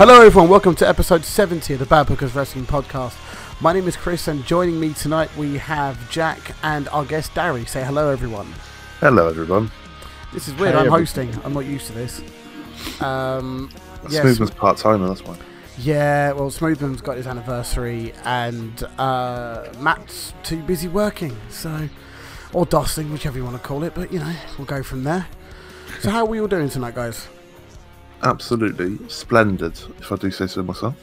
Hello, everyone. Welcome to episode 70 of the Bad Bookers Wrestling Podcast. My name is Chris, and joining me tonight we have Jack and our guest Darry. Say hello, everyone. Hello, everyone. This is weird. Hey, I'm everyone. hosting. I'm not used to this. Um, yes. Smoothman's part timer, that's why. Yeah, well, Smoothman's got his anniversary, and uh, Matt's too busy working, so or dusting, whichever you want to call it. But you know, we'll go from there. So, how are we all doing tonight, guys? Absolutely splendid, if I do say so myself.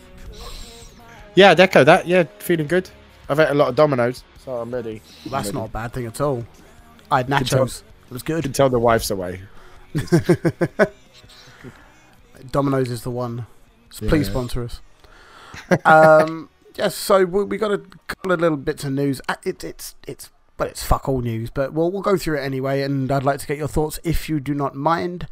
Yeah, I'd echo that. Yeah, feeling good. I've ate a lot of Domino's, so I'm ready. Well, that's Ready. not a bad thing at all. I had nachos. job. It was You can good. tell the wife's away. Domino's is the one. So Yeah. Please sponsor us. um, yes, so we, we got a couple of little bits of news. Uh, It, it's it's well, it's fuck all news, but we'll we'll go through it anyway. And I'd like to get your thoughts if you do not mind.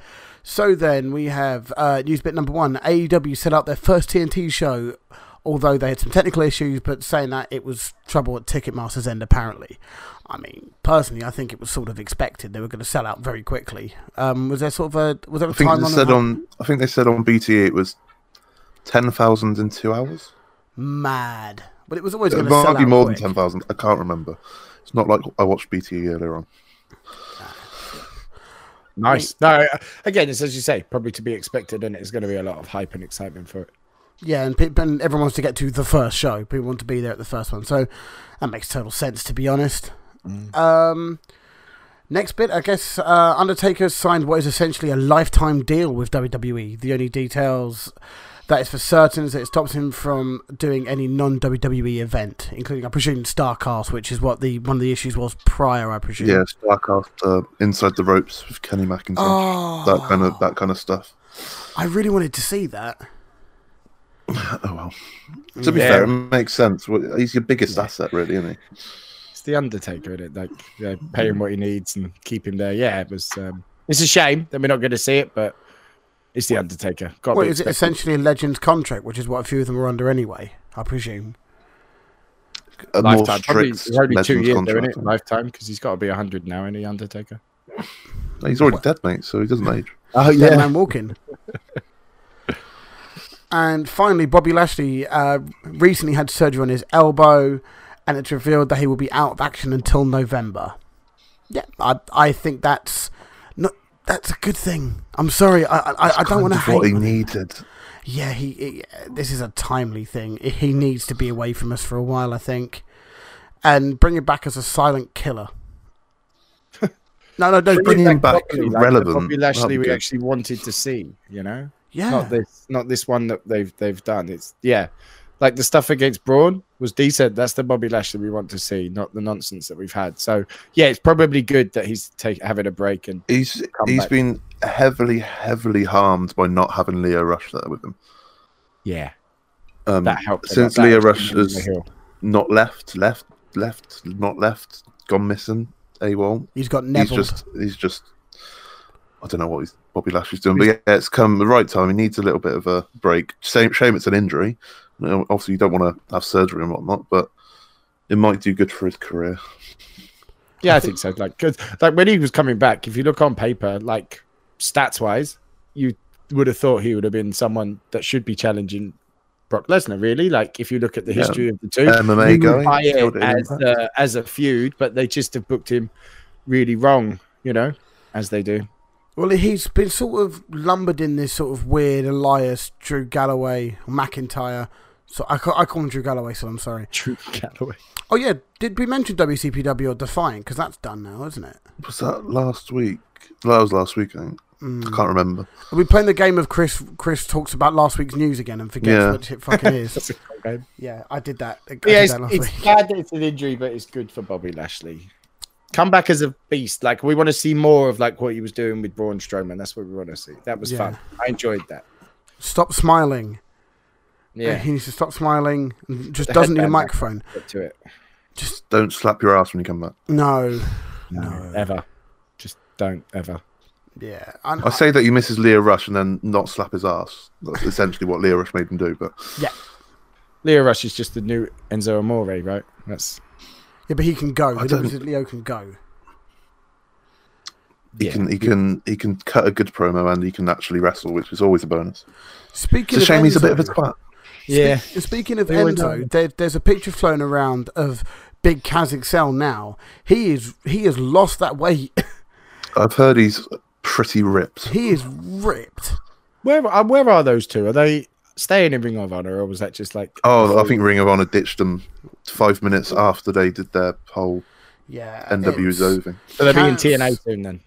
So then we have uh, news bit number one. AEW set up their first TNT show, although they had some technical issues, but saying that it was trouble at Ticketmaster's end apparently. I mean, personally, I think it was sort of expected they were going to sell out very quickly. Um, was there sort of a was there a I think time they said on. I think they said on BT it was ten thousand in two hours. mad. But it was always going to sell might be out more quick. than ten thousand. I can't remember. It's not like I watched BT earlier on. Nice. No, again, it's as you say, probably to be expected, and it's going to be a lot of hype and excitement for it. Yeah, and, and everyone wants to get to the first show. People want to be there at the first one, so that makes total sense, to be honest. Um, next bit, I guess uh, Undertaker signed what is essentially a lifetime deal with WWE. The only details that is for certain is that it stops him from doing any non WWE event, including, I presume, Starcast, which is what the one of the issues was prior. I presume. Yeah, Starcast, uh, Inside the Ropes with Kenny McIntyre. Oh, That kind of that kind of stuff. I really wanted to see that. Oh well. To be Yeah. fair, it makes sense. He's your biggest asset, really, isn't he? It's the Undertaker, isn't it? Like, yeah, pay him what he needs and keep him there. Yeah, it was. Um, it's a shame that we're not going to see it, but it's the Undertaker. Got Well, is it essentially a Legends contract, which is what a few of them are under anyway? I presume. A lifetime? Probably, strict it's only two Legends years, though, isn't it? Lifetime, because he's got to be hundred now, isn't Undertaker? He's already dead, mate, so he doesn't age. Oh Dead man walking. and finally, Bobby Lashley uh, recently had surgery on his elbow, and it's revealed that he will be out of action until November. Yeah, I I think that's not that's a good thing. I'm sorry, I I, I don't want to Kind of what hate. he needed. Yeah, he, he. This is a timely thing. He needs to be away from us for a while, I think, and bring him back as a silent killer. no, no, don't bring Bring him. him back properly, like the relevant. Bobby Lashley we actually wanted to see, you know, Yeah, not this, not this one that they've they've done. It's yeah, like the stuff against Braun was decent. That's the Bobby Lashley we want to see, not the nonsense that we've had. So yeah, it's probably good that he's take having a break and He's come he's back. been heavily, heavily harmed by not having Lio Rush there with him. yeah, Um, that helped. since That Lio Rush him on the has not left, left, left, not left, gone missing. AWOL. he's got He's just, he's just. I don't know what he's Bobby Lashley's doing, but yeah, it's come the right time. He needs a little bit of a break. Shame, shame it's an injury. You know, obviously, you don't want to have surgery and whatnot, but it might do good for his career. Yeah, I think so. Like, cause like when he was coming back, if you look on paper, like stats wise, you would have thought he would have been someone that should be challenging Brock Lesnar. Really, like if you look at the Yeah. history of the two, MMA you would guy, buy killed it it in as uh, as a feud, but they just have booked him really wrong. You know, as they do. Well, he's been sort of lumbered in this sort of weird Elias, Drew Galloway, McIntyre. So I call, I call him Drew Galloway, so I'm sorry. True Galloway. Oh yeah, did we mention WCPW or Defiant? Because that's done now, isn't it? Was that last week? That was last week, I think. Mm. I can't remember. Are we playing the game of Chris? Chris talks about last week's news again and forgets Yeah. what shit fucking is. That's a cool game. yeah, I did that. I Yeah, did it's, that last it's week. bad that it's an injury, but it's good for Bobby Lashley. Come back as a beast. Like we want to see more of like what he was doing with Braun Strowman. That's what we want to see. That was Yeah. fun. I enjoyed that. Stop smiling. Yeah, he needs to stop smiling. and Just The doesn't need a microphone. get to it. Just Don't slap your ass when you come back. no, No, no. ever. Just don't ever. Yeah, I, I say that he misses Lio Rush and then not slap his ass. That's essentially what Lio Rush made him do. But Yeah. Lio Rush is just the new Enzo Amore, right? That's yeah, but he can go. I The don't- Lio can go. he Yeah. can he can he can cut a good promo and he can actually wrestle, which is always a bonus. Speaking It's a of shame he's a bit of a Enzo- twat. Yeah. Spe- speaking of They always there, there's a picture flown around of Big Cass Excel now. He is he has lost that weight. I've heard he's pretty ripped. he is ripped. Where uh, where are those two? Are they staying in Ring of Honor, or was that just like? Oh, I think Ring of Honor ditched them five minutes after they did their whole Yeah. NW it's- Zo. So they'll be in TNA soon then.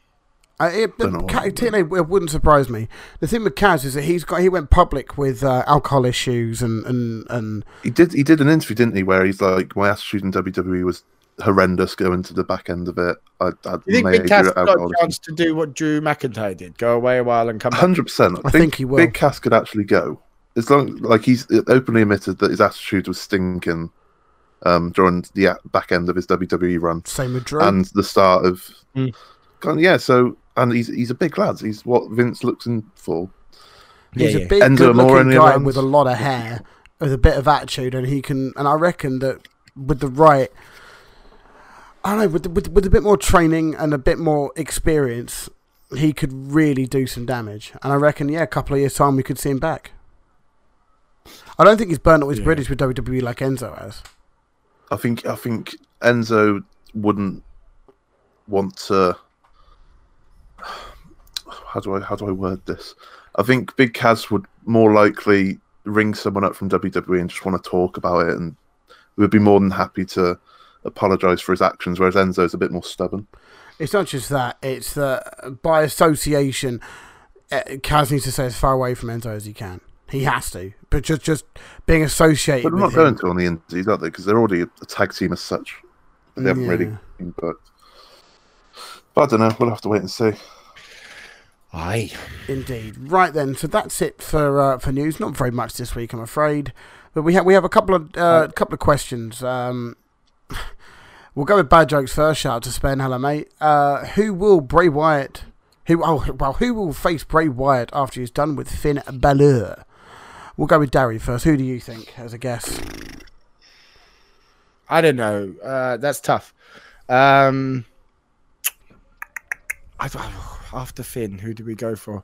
Uh, it, Don't know Ka- what- TNA it wouldn't surprise me. The thing with Cass is that he's got he went public with uh, alcohol issues and and and He did he did an interview, didn't he, where he's like, my attitude in WWE was horrendous going to the back end of it. I, I You think Big Cass it got a chance to do what Drew McIntyre did? Go away a while and come back. Hundred percent. I think he will. Big Cass could actually go as long like he's openly admitted that his attitude was stinking um, during the back end of his WWE run same with Drew. and the start of. Mm. Kind of- yeah, so and he's he's a big lad. He's what Vince looks in for. He's Yeah, a big, Enzo Amore good-looking guy runs. with a lot of hair, with a bit of attitude, and he can. And I reckon that with the right, I don't know, with, the, with with a bit more training and a bit more experience, he could really do some damage. And I reckon, yeah, a couple of years time, we could see him back. I don't think he's burnt up his Yeah. bridges with WWE like Enzo has. I think I think Enzo wouldn't want to. How do I how do I word this? I think Big Cass would more likely ring someone up from WWE and just want to talk about it, and would be more than happy to apologize for his actions. Whereas Enzo's a bit more stubborn. It's not just that; it's that by association, uh, Cass needs to stay as far away from Enzo as he can. He has to, but just just being associated. But they're not him, going to on the Indies, are they? Because they're already a tag team as such. But they haven't Yeah. really been booked. But I don't know. We'll have to wait and see. Aye. Indeed. Right then, so that's it for uh, for news. Not very much this week, I'm afraid, but we have we have a couple of uh, couple of questions. Um, we'll go with bad jokes first. Shout out to Spen, hello mate. Uh, who will Bray Wyatt? Who? Oh, well, who will face Bray Wyatt after he's done with Finn Balor? We'll go with Darry first. Who do you think as a guess? I don't know. Uh, that's tough. Um, I, after Finn, who do we go for?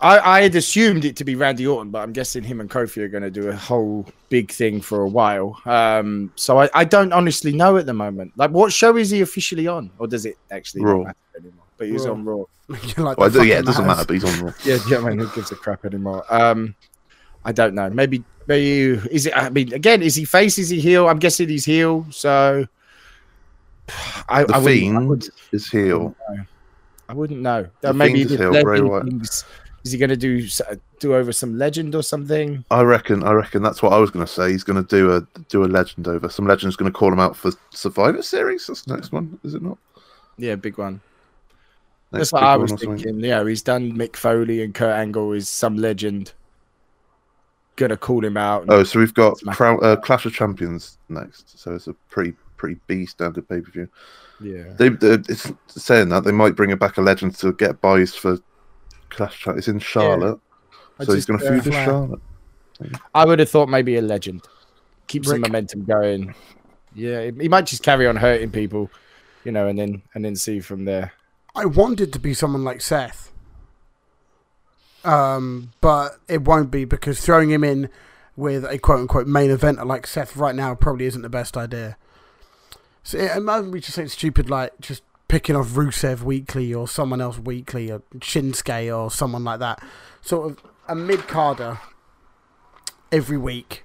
I, I had assumed it to be Randy Orton, but I'm guessing him and Kofi are going to do a whole big thing for a while. Um, so I, I don't honestly know at the moment. Like, what show is he officially on, or does it actually Raw. not matter anymore? But he's Raw. on Raw. Like, Well, "The yeah, it doesn't matter. But he's on Raw. Yeah, yeah, I mean, who gives a crap anymore? Um, I don't know. Maybe, maybe is it? I mean, again, is he face? Is he heel? I'm guessing he's heel. So, I, The I Fiend would, is heel. I wouldn't know. The maybe Fiend is heel, Bray Wyatt. things- Is he going to do do over some legend or something? I reckon. I reckon that's what I was going to say. He's going to do a do a legend over. Some legend's going to call him out for Survivor Series. That's the next one, is it not? Yeah, big one. Next That's what I was thinking. Yeah, he's done Mick Foley and Kurt Angle is some legend. Gonna call him out. Oh, so we've got Crown, uh, Clash of Champions next. So it's a pretty pretty B standard pay per view. yeah. They, they it's saying that they might bring it back a legend to get buys for Clash. of It's in Charlotte, I so he's going to uh, feud with. Charlotte. I would have thought maybe a legend. Keep some momentum going. Yeah, he might just carry on hurting people, you know, and then and then see from there. I wanted to be someone like Seth. Um, but it won't be because throwing him in with a quote unquote main eventer like Seth right now probably isn't the best idea. So it, it might be just something stupid like just picking off Rusev weekly or someone else weekly or Shinsuke or someone like that. Sort of a mid carder every week.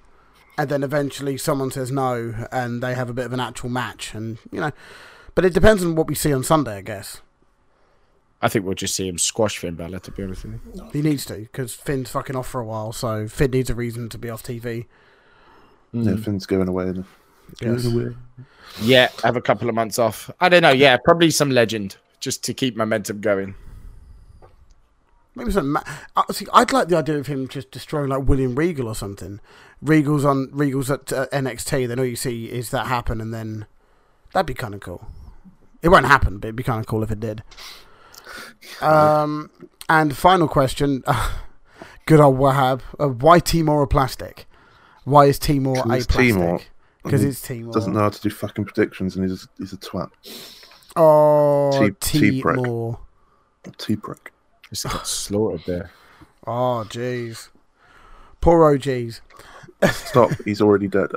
And then eventually someone says no and they have a bit of an actual match and you know but it depends on what we see on Sunday, I guess. I think we'll just see him squash Finn Balor. To be honest with you. He needs to because Finn's fucking off for a while, so Finn needs a reason to be off TV. Yeah, Mm. Finn's going away. Isn't he? Yes. Going away. Yeah, have a couple of months off. I don't know. Yeah, probably some legend just to keep momentum going. Maybe some. Ma- I see, I'd like the idea of him just destroying like William Regal or something. Regal's on Regal's at uh, NXT. Then all you see is that happen, and then that'd be kind of cool. It won't happen, but it'd be kind of cool if it did. Um, and final question, good old Wahab. Uh, why Timor a plastic? Why is Timor a 'Cause it's plastic? Timor. Because He it's Timor. Doesn't know how to do fucking predictions, and he's he's a twat. Oh, T- T, T-Brick. more. T brick. Just got slaughtered there. Oh, jeez. Poor OGs. Stop. He's already dead.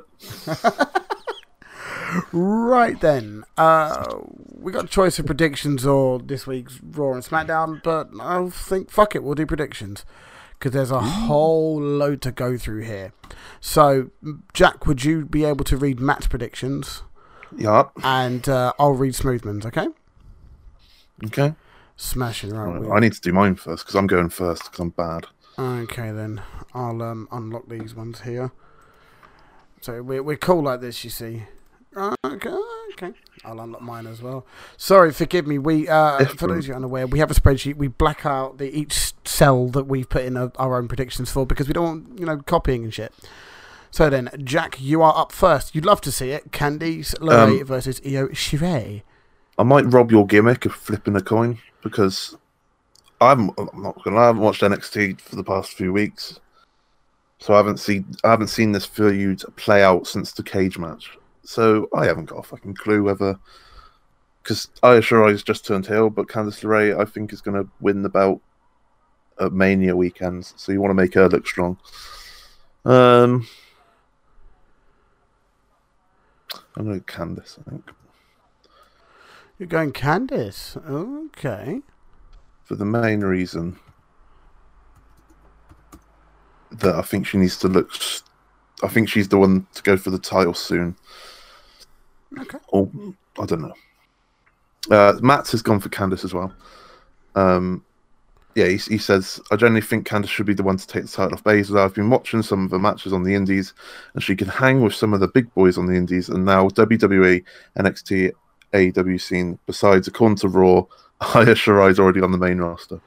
Right then, uh, we got a choice of predictions or this week's Raw and SmackDown, but I think fuck it, we'll do predictions because there's a whole load to go through here. So, Jack, would you be able to read Matt's predictions, Yep. and uh, I'll read Smoothman's? Okay, Okay. smashing right. Right, I need to do mine first because I'm going first because I'm bad. Okay then, I'll um, unlock these ones here. So we're we're cool like this, you see. Okay, okay. I'll unlock mine as well. Sorry, forgive me. We uh, Yes, for bro. those who are unaware, we have a spreadsheet. We black out the each cell that we've put in our, our own predictions for because we don't want you know copying and shit. So then, Jack, you are up first. You'd love to see it. Candice LeRae Um, versus Io Shirai. I might rob your gimmick of flipping a coin because I haven't. I'm not gonna. lie, I haven't watched NXT for the past few weeks, so I haven't seen. I haven't seen this feud play out since the cage match. So I haven't got a fucking clue whether. Because Io Shirai's just turned heel, but Candice LeRae I think is going to win the belt at Mania weekends. So you want to make her look strong. Um, I'm going Candice. I think. You're going Candice. Okay. for the main reason that I think she needs to look. I think she's the one to go for the title soon. Okay. Or I don't know. Uh, Matt has gone for Candice as well. Um, yeah, he, he says I generally think Candice should be the one to take the title off Baszler. I've been watching some of her matches on the Indies, and she can hang with some of the big boys on the Indies. And now WWE, NXT, AEW scene. Besides, according to Raw, Aya Shirai's already on the main roster.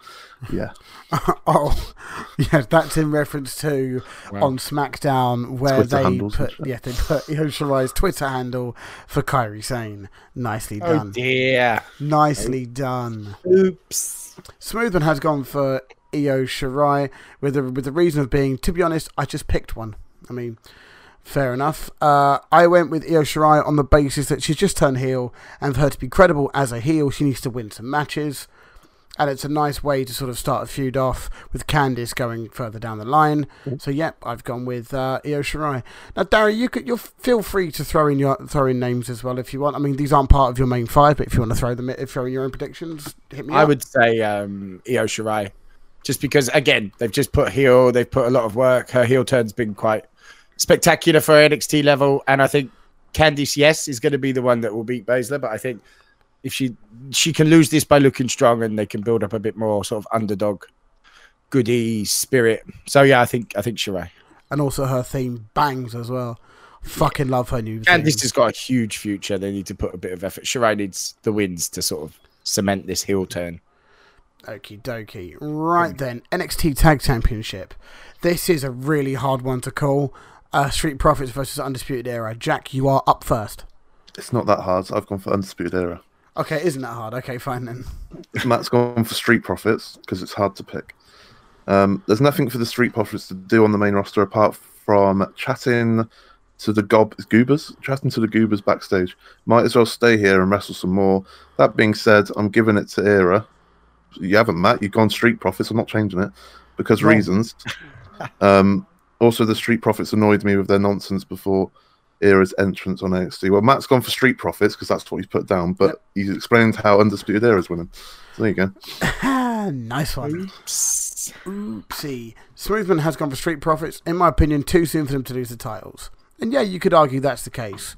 Yeah. oh, yeah, that's in reference to Wow. on SmackDown where Twitter they put yeah they put Io Shirai's Twitter handle for Kairi Sane. Nicely done. Oh done, dear. nicely done. Oops. Smoothman has gone for Io Shirai with the with the reason of being, to be honest, I just picked one. I mean, fair enough. Uh, I went with Io Shirai on the basis that she's just turned heel, and for her to be credible as a heel, she needs to win some matches. And it's a nice way to sort of start a feud off with Candice going further down the line. So yep, I've gone with uh, Io Shirai. Now, Darry, you could you feel free to throw in your throw in names as well if you want. I mean, these aren't part of your main five, but if you want to throw them, if throw in your own predictions, hit me I up. would say um, Io Shirai, just because again they've just put heel, they've put a lot of work. Her heel turn's been quite spectacular for NXT level, and I think Candice, yes, is going to be the one that will beat Baszler. But I think if she she can lose this by looking strong, and they can build up a bit more sort of underdog, goody spirit. So yeah, I think I think Shirai. and also her theme bangs as well. Fucking love her new theme. Candice has got a huge future. They need to put a bit of effort. Shirai needs the wins to sort of cement this heel turn. Okie dokie. Right then, NXT Tag Championship. This is a really hard one to call. Uh, Street Profits versus Undisputed Era. Jack, you are up first. It's not that hard. I've gone for Undisputed Era. Okay, isn't that hard? Okay, fine then. Matt's gone for Street Profits because it's hard to pick. Um, there's nothing for the Street Profits to do on the main roster apart from chatting to the gob- goobers, chatting to the goobers backstage. Might as well stay here and wrestle some more. That being said, I'm giving it to Era. You haven't, Matt. You've gone Street Profits. I'm not changing it because Wrong. reasons. um, also, the Street Profits annoyed me with their nonsense before Era's entrance on NXT. Well, Matt's gone for Street Profits because that's what he's put down, but he's explained how Undisputed Era's winning. So there you go. nice one. Oops. Oopsie. Smoothman has gone for Street Profits. In my opinion, too soon for them to lose the titles. And yeah, you could argue that's the case.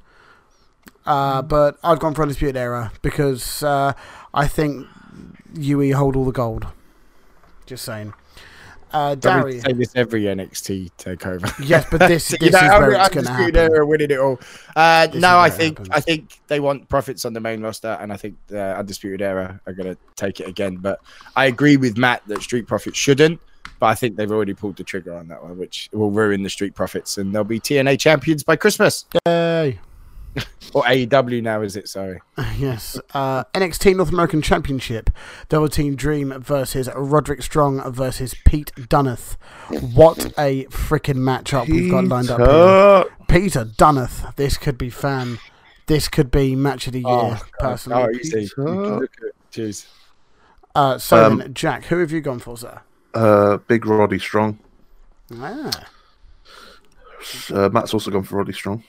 Uh, but I've gone for Undisputed Era because uh, I think UE hold all the gold. Just saying. Uh, say this every NXT takeover. Yes, but this, this You is know, where I'm- it's going to happen. Era winning it all. Uh, no, I think. I think they want profits on the main roster, and I think the Undisputed Era are going to take it again. But I agree with Matt that Street Profits shouldn't. But I think they've already pulled the trigger on that one, which will ruin the Street Profits, and they'll be TNA champions by Christmas Yay. Or AEW now, is it? Sorry. Yes. Uh, NXT North American Championship. Velveteen Dream versus Roderick Strong versus Pete Dunneth. What a freaking matchup we've got lined up here. Peter! Peter Dunneth. This could be fan. This could be match of the year, Oh, personally. Oh, easy. Peter. Look at- Jeez. Uh, so Um, then, Jack, who have you gone for, sir? Uh, big Roddy Strong. Ah. Uh, Matt's also gone for Roddy Strong.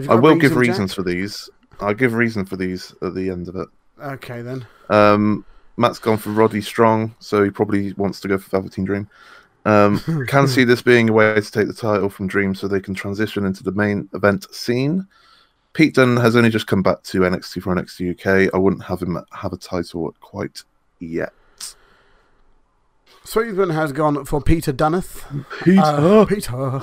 Have you I got a will give reason, Jack? reasons for these. I'll give reason for these at the end of it. Okay, then. Um, Matt's gone for Roddy Strong, so he probably wants to go for Velveteen Dream. Um, can see this being a way to take the title from Dream so they can transition into the main event scene. Pete Dunne has only just come back to NXT for NXT UK. I wouldn't have him have a title quite yet. Sweetman has gone for Peter Dunneth. Peter, Uh, Peter.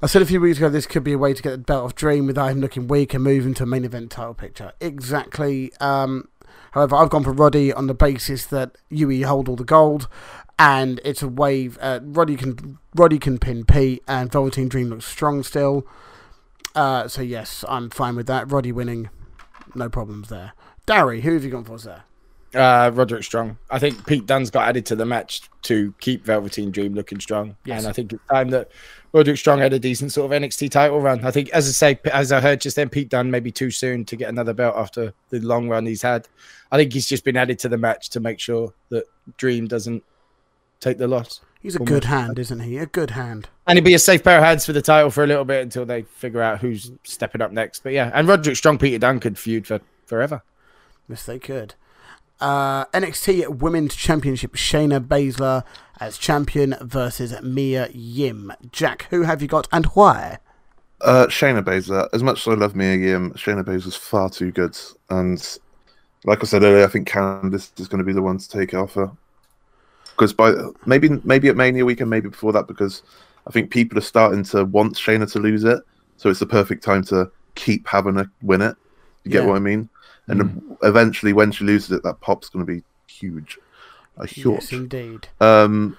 I said a few weeks ago this could be a way to get the belt of Dream without him looking weak and move into a main event title picture. Exactly. Um, however, I've gone for Roddy on the basis that UE hold all the gold, and it's a wave. Uh, Roddy can Roddy can pin Pete, and Velveteen Dream looks strong still. Uh, so yes, I'm fine with that. Roddy winning, no problems there. Darry, who have you gone for, sir? Uh, Roderick Strong. I think Pete Dunne's got added to the match to keep Velveteen Dream looking strong. Yes. And I think it's time that Roderick Strong had a decent sort of NXT title run. I think, as I say, as I heard just then, Pete Dunne maybe too soon to get another belt after the long run he's had. I think he's just been added to the match to make sure that Dream doesn't take the loss. He's a good hand, isn't he? A good hand. And he'd be a safe pair of hands for the title for a little bit until they figure out who's stepping up next. But yeah, and Roderick Strong, Peter Dunne could feud for forever. Yes, they could. Uh, NXT Women's Championship: Shayna Baszler as champion versus Mia Yim. Jack, who have you got and why? Uh, Shayna Baszler. As much as I love Mia Yim, Shayna Baszler's far too good. And like I said earlier, I think Candice is going to be the one to take it off her. Because by maybe maybe at Mania weekend, maybe before that, because I think people are starting to want Shayna to lose it. So it's the perfect time to keep having her win it. You get what I mean? And eventually, when she loses it, that pop's going to be huge. A huge. Yes, indeed. Um,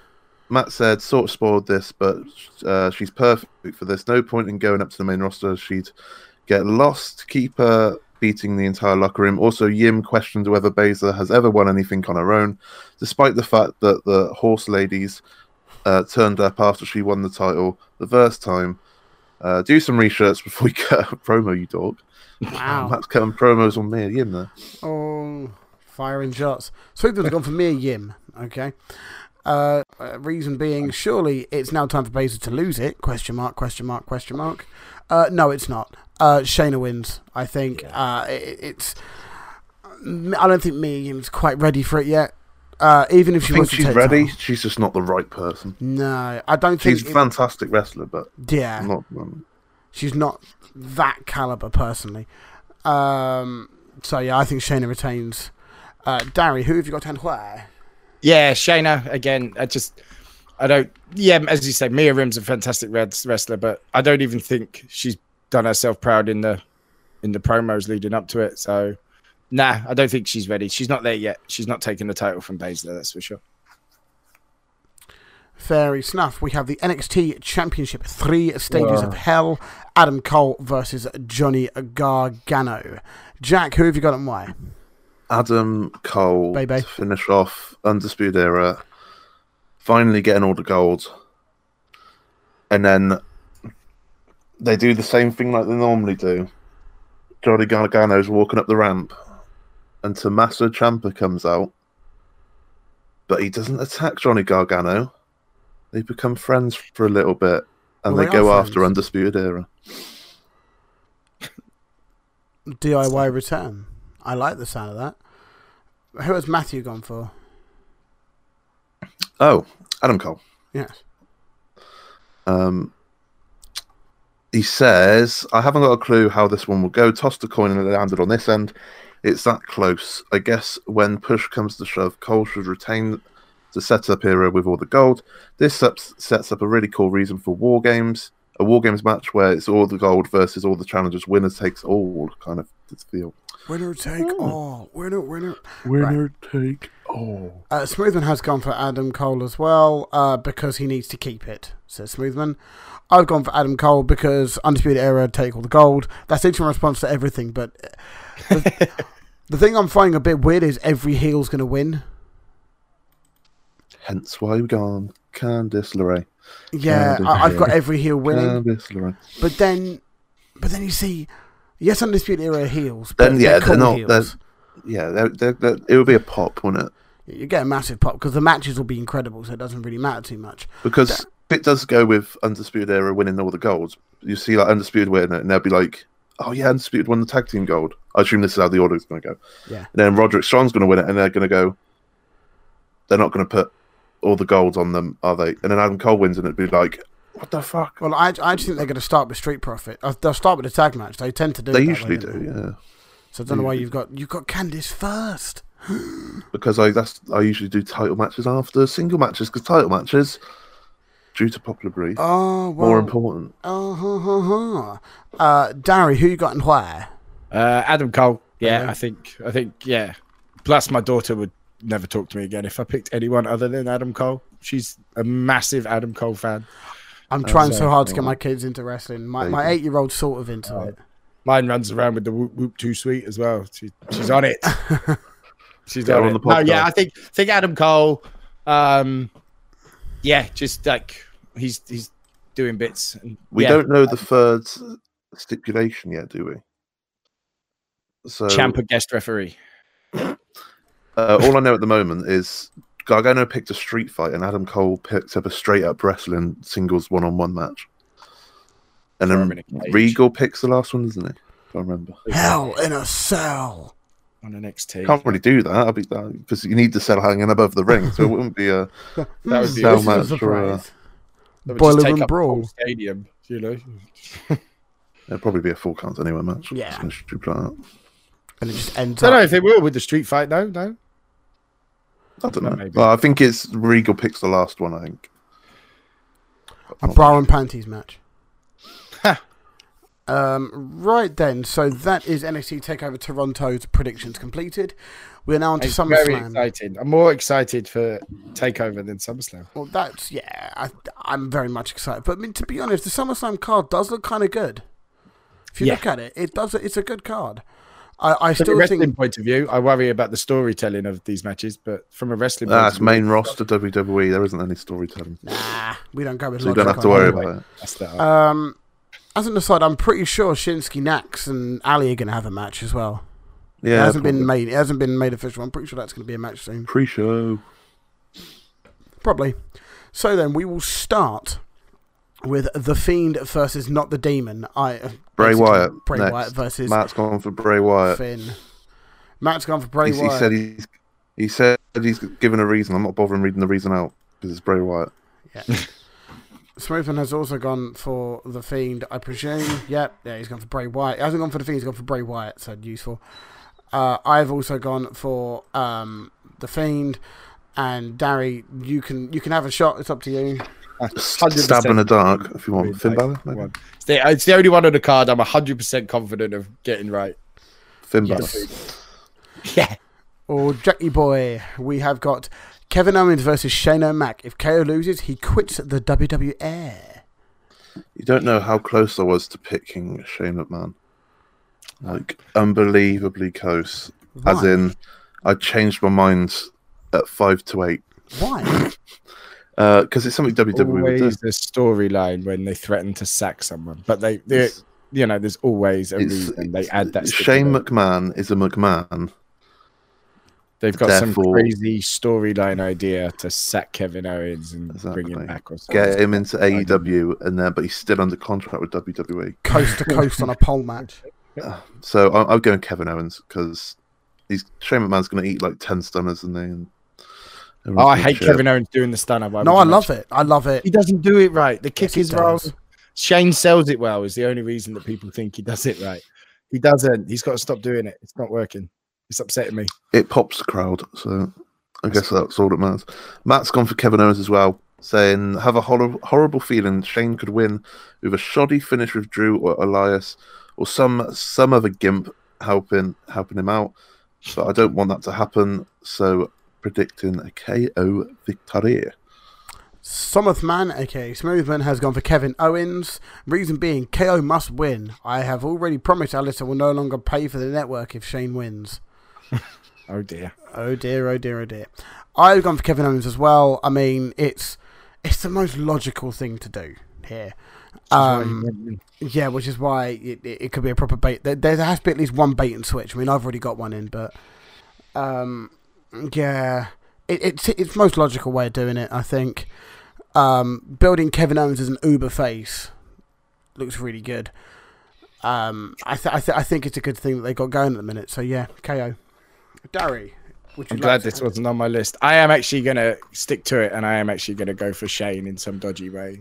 Matt said, sort of spoiled this, but uh, she's perfect for this. No point in going up to the main roster. She'd get lost. Keep her beating the entire locker room. Also, Yim questioned whether Baszler has ever won anything on her own, despite the fact that the horse ladies uh, turned up after she won the title the first time. Uh, do some research before we get a promo, you dog. Wow. Matt's cutting promos on me, Yim there. Oh, firing shots. Sweetwood have gone for Mia Yim. Okay. Uh, uh, reason being, surely it's now time for Baszler to lose it? Question mark? Question mark? Question mark? Uh, no, it's not. Uh, Shayna wins. I think. Uh, it, it's. I don't think Mia Yim's quite ready for it yet. Uh, even if I she think was to she's take the ready. title. She's just not the right person. No, I don't think. She's a it- fantastic wrestler, but yeah, not. Um, she's not that caliber personally. Um, so yeah, I think Shayna retains. Uh, Darry, who have you got and where? Yeah, Shayna again. I just, I don't. Yeah, as you say, Mia Yim's a fantastic wrestler, but I don't even think she's done herself proud in the in the promos leading up to it. So, nah, I don't think she's ready. She's not there yet. She's not taking the title from Baszler, that's for sure. Fairy Snuff. We have the NXT Championship, three stages Whoa. of hell. Adam Cole versus Johnny Gargano. Jack, who have you got and why? Adam Cole Baby. to finish off Undisputed Era, finally getting all the gold, and then they do the same thing like they normally do. Johnny Gargano's walking up the ramp, and Tommaso Ciampa comes out, but he doesn't attack Johnny Gargano. They become friends for a little bit, and Well, they, they go after. Undisputed Era. DIY return. I like the sound of that. Who has Matthew gone for? Oh, Adam Cole. Yes. Um, he says, I haven't got a clue how this one will go. Tossed a coin and it landed on this end. It's that close. I guess when push comes to shove, Cole should retain the setup era with all the gold. This sets up a really cool reason for War Games, a War Games match where it's all the gold versus all the challengers. Winner takes all, kind of feel. Winner take all. Winner, winner. Winner take all. Uh, Smoothman has gone for Adam Cole as well uh, because he needs to keep it, says Smoothman. I've gone for Adam Cole because Undisputed Era take all the gold. That's instant response to everything, but uh, the, the thing I'm finding a bit weird is every heel's going to win. Hence why we've gone Candice LeRae. Yeah, Candice I, I've got every heel winning. Candice LeRae. But then, but then you see Yes, Undisputed Era heels. Then, yeah, they're they're not- they're- Yeah, they're, they're, it would be a pop, wouldn't it? You get a massive pop because the matches will be incredible, so it doesn't really matter too much. Because if it does go with Undisputed Era winning all the golds. You see, like Undisputed winning it, and they'll be like, "Oh yeah, Undisputed won the tag team gold." I assume this is how the order is going to go. Yeah. And then Roderick Strong's going to win it, and they're going to go. They're not going to put all the golds on them, are they? And then Adam Cole wins, and it'd be like, "What the fuck?" Well, I, I just think they're going to start with Street Profit. Uh, They'll start with a tag match. They tend to do. They usually way, don't they? yeah. So I don't know why you've got you've got Candice first. Because I that's I usually do title matches after single matches because title matches, due to popular brief, Oh, well. more important. Uh, huh, huh, huh. uh, Darry, who you got and where? Uh, Adam Cole. Yeah, Okay. I think. I think. Yeah. Plus, my daughter would never talk to me again if I picked anyone other than Adam Cole. She's a massive Adam Cole fan. I'm trying so- so hard to get my uh, kids into wrestling. My my eight year old sort of into Oh. it. Mine runs around with the whoop whoop too sweet as well. She, she's on it. she's Get on, on it. the No, yeah. I think think Adam Cole. Um, yeah, just like he's he's doing bits. And, We yeah, don't know the third stipulation yet, do we? So champ or guest referee. uh, all I know at the moment is Gargano picked a street fight, and Adam Cole picked up a straight up wrestling singles one on one match. And then in a cage. Regal picks the last one, doesn't he? If I remember. Hell in a cell. on NXT. Can't really do that. I'll be because you need the cell hanging above the ring, so it wouldn't be a. That would be Cell This is a match or, uh, surprise. Boiler just room the whole brawl. stadium. You know. It'd probably be a full count anyway match. Yeah. Just stupid like that. And it just ends I don't know if it will with the street fight. No, no. I don't know. maybe. Well, I think it's Regal picks the last one. I think. A bra and panties match. Um, right then, so that is NXT Takeover Toronto's predictions completed. We're now on to It's very SummerSlam. exciting. I'm more excited for Takeover than SummerSlam. Well, that's yeah. I, I'm very much excited. But I mean, to be honest, the SummerSlam card does look kind of good. If you Yeah. look at it, it does. It's a good card. I, I From a still wrestling think. point of view, I worry about the storytelling of these matches, but from a wrestling point That's of view, main roster WWE. There isn't any storytelling, Nah, we don't go with. so you don't have to worry that. about it. that's the, Um, as an aside, I'm pretty sure Shinsuke Nax and Ali are going to have a match as well. Yeah, it Yeah, hasn't been made. It hasn't been made official. I'm pretty sure that's going to be a match soon. pre-show. Probably. So then we will start with the Fiend versus not the Demon. I uh, Bray Wyatt. Bray next. Wyatt versus Matt's gone for Bray Wyatt. Finn. Matt's gone for Bray He's- he Wyatt. said he's he said he's given a reason. I'm not bothering reading the reason out because it's Bray Wyatt. Yeah. Smoothman has also gone for the Fiend, I presume. Yep, yeah, he's gone for Bray Wyatt. He hasn't gone for the Fiend, he's gone for Bray Wyatt, so useful. Uh, I've also gone for um, the Fiend, and Darry, you can you can have a shot. It's up to you. Stab in the dark if you want. Finn Like, Balor. maybe? It's the, it's the only one on the card I'm 100% confident of getting right. Finn Balor. Yes. Yeah. Or Jackie Boy, we have got Kevin Owens versus Shane O'Mac. If KO loses, he quits the WWE. You don't know how close I was to picking Shane McMahon. Like unbelievably close. As in, I changed my mind at five to eight Why? Uh, because it's something WWE would do. The storyline when they threaten to sack someone, but they, they It's- you know, there's always a reason they add that. Shane stipulation. McMahon is a McMahon. They've got some crazy storyline idea to sack Kevin Owens and bring him back or something. Get him into AEW, and then but he's still under contract with WWE. coast to coast on a pole match. So I- I'm going Kevin Owens because he's Shane McMahon's going to eat like ten stunners, and then. Oh, I hate Kevin Owens doing the stunner. Why No, I love it. I love it. He doesn't do it right. The kick Yes, is wrong. Shane sells it well. Is the only reason that people think he does it right. He doesn't. He's got to stop doing it. It's not working. It's upsetting me. It pops the crowd, so I guess that's all that matters. Matt's gone for Kevin Owens as well, saying have a hor- horrible feeling Shane could win with a shoddy finish with Drew or Elias, or some some other gimp helping helping him out. But I don't want that to happen, so predicting a KO victory. Somerthman, aka Smoothman, has gone for Kevin Owens. Reason being, KO must win. I have already promised Alistair will no longer pay for the network if Shane wins. Oh dear. Oh dear, oh dear, oh dear. I've gone for Kevin Owens as well. I mean, it's it's the most logical thing to do here. Um, yeah, which is why it, it, it could be a proper bait. There, there has to be at least one bait and switch. I mean, I've already got one in, but um, yeah, it, it's it's most logical way of doing it. I think um, building Kevin Owens as an Uber face looks really good. Um, I th- I, th- I think it's a good thing that they got going at the minute. So yeah, KO. Darry, would you I'm like glad to- this wasn't on my list. I am actually gonna stick to it, and I am actually gonna go for Shane in some dodgy way.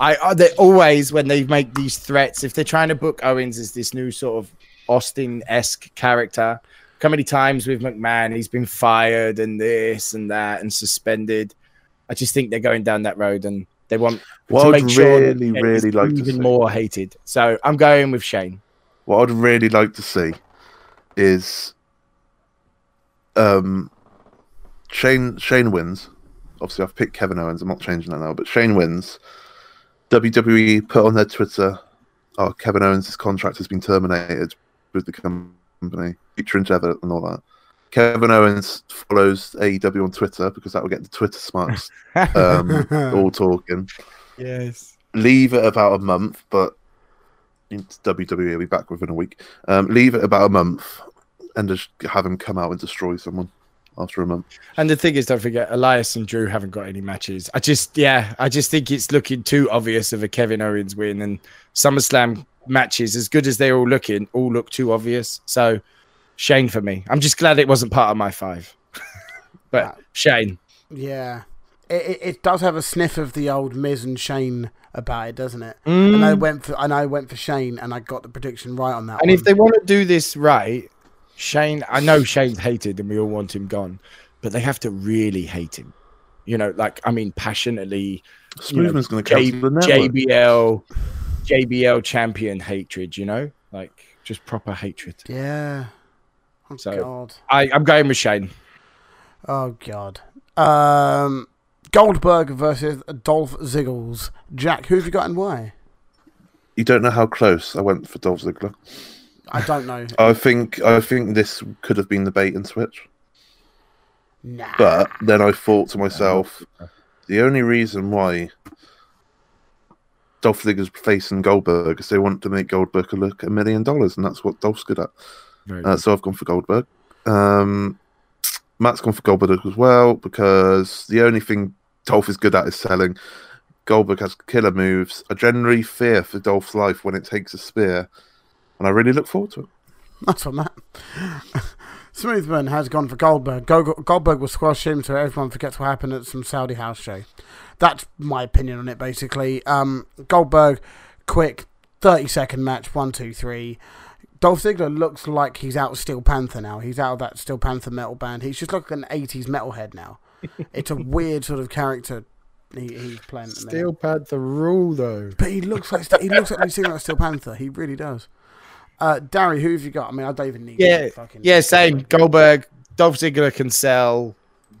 I they always when they make these threats, if they're trying to book Owens as this new sort of Austin esque character, how many times with McMahon he's been fired and this and that and suspended. I just think they're going down that road, and they want What to I'd make sure really, Shane really like to even see- more hated. So I'm going with Shane. What I'd really like to see is um Shane Shane wins. Obviously I've picked Kevin Owens, I'm not changing that now, but Shane wins. WWE put on their Twitter, oh Kevin Owens' contract has been terminated with the company, featuring Tether and all that. Kevin Owens follows AEW on Twitter because that will get the Twitter smarts um, all talking yes. leave it about a month, but WWE will be back within a week. Um, leave it about a month and just have him come out and destroy someone after a month. And the thing is, don't forget, Elias and Drew haven't got any matches. I just, yeah, I just think it's looking too obvious of a Kevin Owens win. And SummerSlam matches, as good as they're all looking, all look too obvious. So, Shane for me. I'm just glad it wasn't part of my five. but Shane, Yeah, it, it it does have a sniff of the old Miz and Shane about it, doesn't it? And I Mm. went for and I went for Shane, and I got the prediction right on that. and one. if they want to do this right, Shane, I know Shane's hated and we all want him gone, but they have to really hate him. You know, like I mean, passionately. you know, going to J- cancel the network. JBL, JBL champion hatred. You know, like just proper hatred. yeah, oh So- god, I, I'm going with Shane. oh god, um, Goldberg versus Dolph Ziggler. Jack, who have you got and why? You don't know how close I went for Dolph Ziggler. I don't know. I think I think this could have been the bait and switch, nah, but then I thought to myself, the only reason why Dolph Ziggler's facing Goldberg is they want to make Goldberg look a million dollars, and that's what Dolph's good at. Very Uh, so I've gone for Goldberg. Um, Matt's gone for Goldberg as well because the only thing Dolph is good at is selling. Goldberg has killer moves. I generally fear for Dolph's life when it takes a spear, and I really look forward to it. That's on that. Smoothman has gone for Goldberg. Goldberg will squash him so everyone forgets what happened at some Saudi house show. That's my opinion on it, basically. Um, Goldberg, quick, 30 second match, one, two, three. Dolph Ziggler looks like he's out of Steel Panther now. He's out of that Steel Panther metal band. He's just like an 80s metalhead now. It's a weird sort of character he, he's playing. at the minute. Steel Panther rule though. But he looks like he looks like he's singing like Steel Panther. He really does. Uh, Darry, who have you got? I mean, I don't even need. Yeah, fucking Yeah, same. Goldberg, Dolph Ziggler can sell.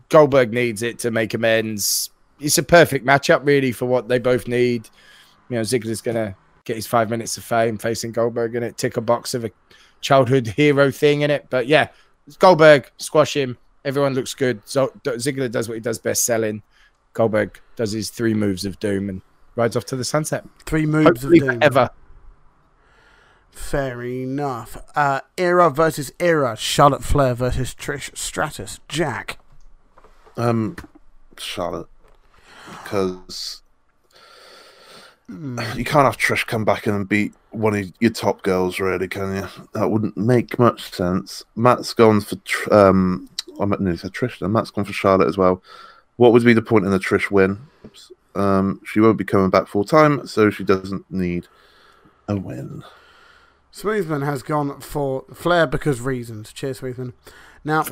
Goldberg needs it to make amends. It's a perfect matchup, really, for what they both need. You know, Ziggler's gonna get his five minutes of fame facing Goldberg, and it tick a box of a childhood hero thing in it. But yeah, it's Goldberg squash him. Everyone looks good. So Ziggler does what he does best, selling. Goldberg does his three moves of doom and rides off to the sunset. Three moves Hopefully of doom. forever. Fair enough. Uh, era versus era. Charlotte Flair versus Trish Stratus. Jack. Um, Charlotte, because you can't have Trish come back and beat one of your top girls, really, can you? That wouldn't make much sense. Matt's gone for Tr- um, I'm meant nearly said Trish. Then Matt's gone for Charlotte as well. What would be the point in the Trish win? Um, she won't be coming back full time, so she doesn't need a win. Smoothman has gone for Flair because reasons. Cheers, Smoothman. Now,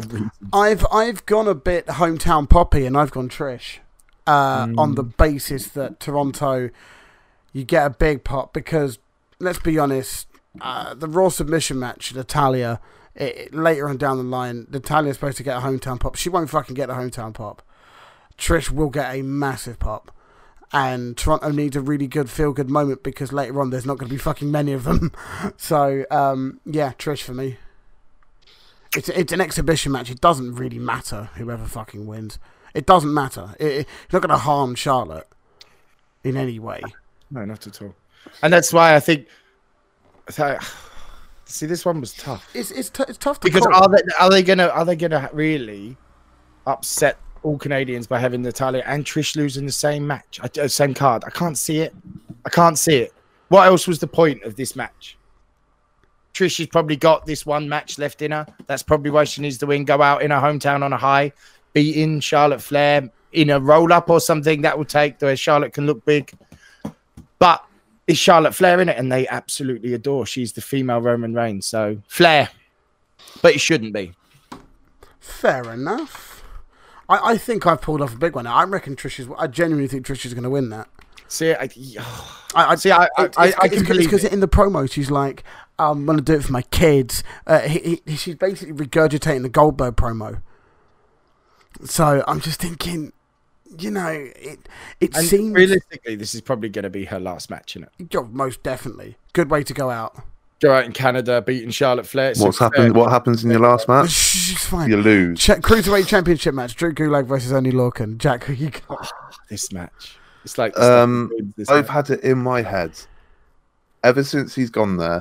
I've I've gone a bit hometown poppy, and I've gone Trish uh, on the basis that Toronto, you get a big pop because let's be honest, uh, the Raw submission match, Natalya, it, it- later on down the line, Natalya's supposed to get a hometown pop. She won't fucking get a hometown pop. Trish will get a massive pop. And Toronto needs a really good feel good moment because later on there's not going to be fucking many of them. so, um, yeah, Trish for me. It's it's an exhibition match. It doesn't really matter whoever fucking wins. It doesn't matter. It, it- it's not going to harm Charlotte in any way. No, not at all. And that's why I think. so- See, this one was tough It's it's, t- it's tough to because call. are they are they gonna are they gonna really upset all Canadians by having Natalya and Trish losing the same match, uh, same card? I can't see it. I can't see it. What else was the point of this match? Trish has probably got this one match left in her. That's probably why she needs to win. Go out in her hometown on a high, beating Charlotte Flair in a roll up or something that will take the way Charlotte can look big. But is Charlotte Flair in it? And they absolutely adore. She's the female Roman Reigns. So Flair, but it shouldn't be. Fair enough. I, I think I've pulled off a big one. I reckon Trish is. I genuinely think Trish is going to win that. See, I, I, I See, I- I- it's- I- I can believe because it. in the promo she's like, "I'm going to do it for my kids." Uh, he, he, she's basically regurgitating the Goldberg promo. So I'm just thinking, you know, it it and seems realistically, this is probably going to be her last match in it. Most definitely good way to go out. Go out in Canada, beating Charlotte Flair. What's a- happened? What happens in your last match? She's fine. You lose. Ch- Cruiserweight Championship match: Drew Gulak versus Oney Lorcan. Jack, who you got? This match. It's like Um, this I've match. had it in my head ever since he's gone there.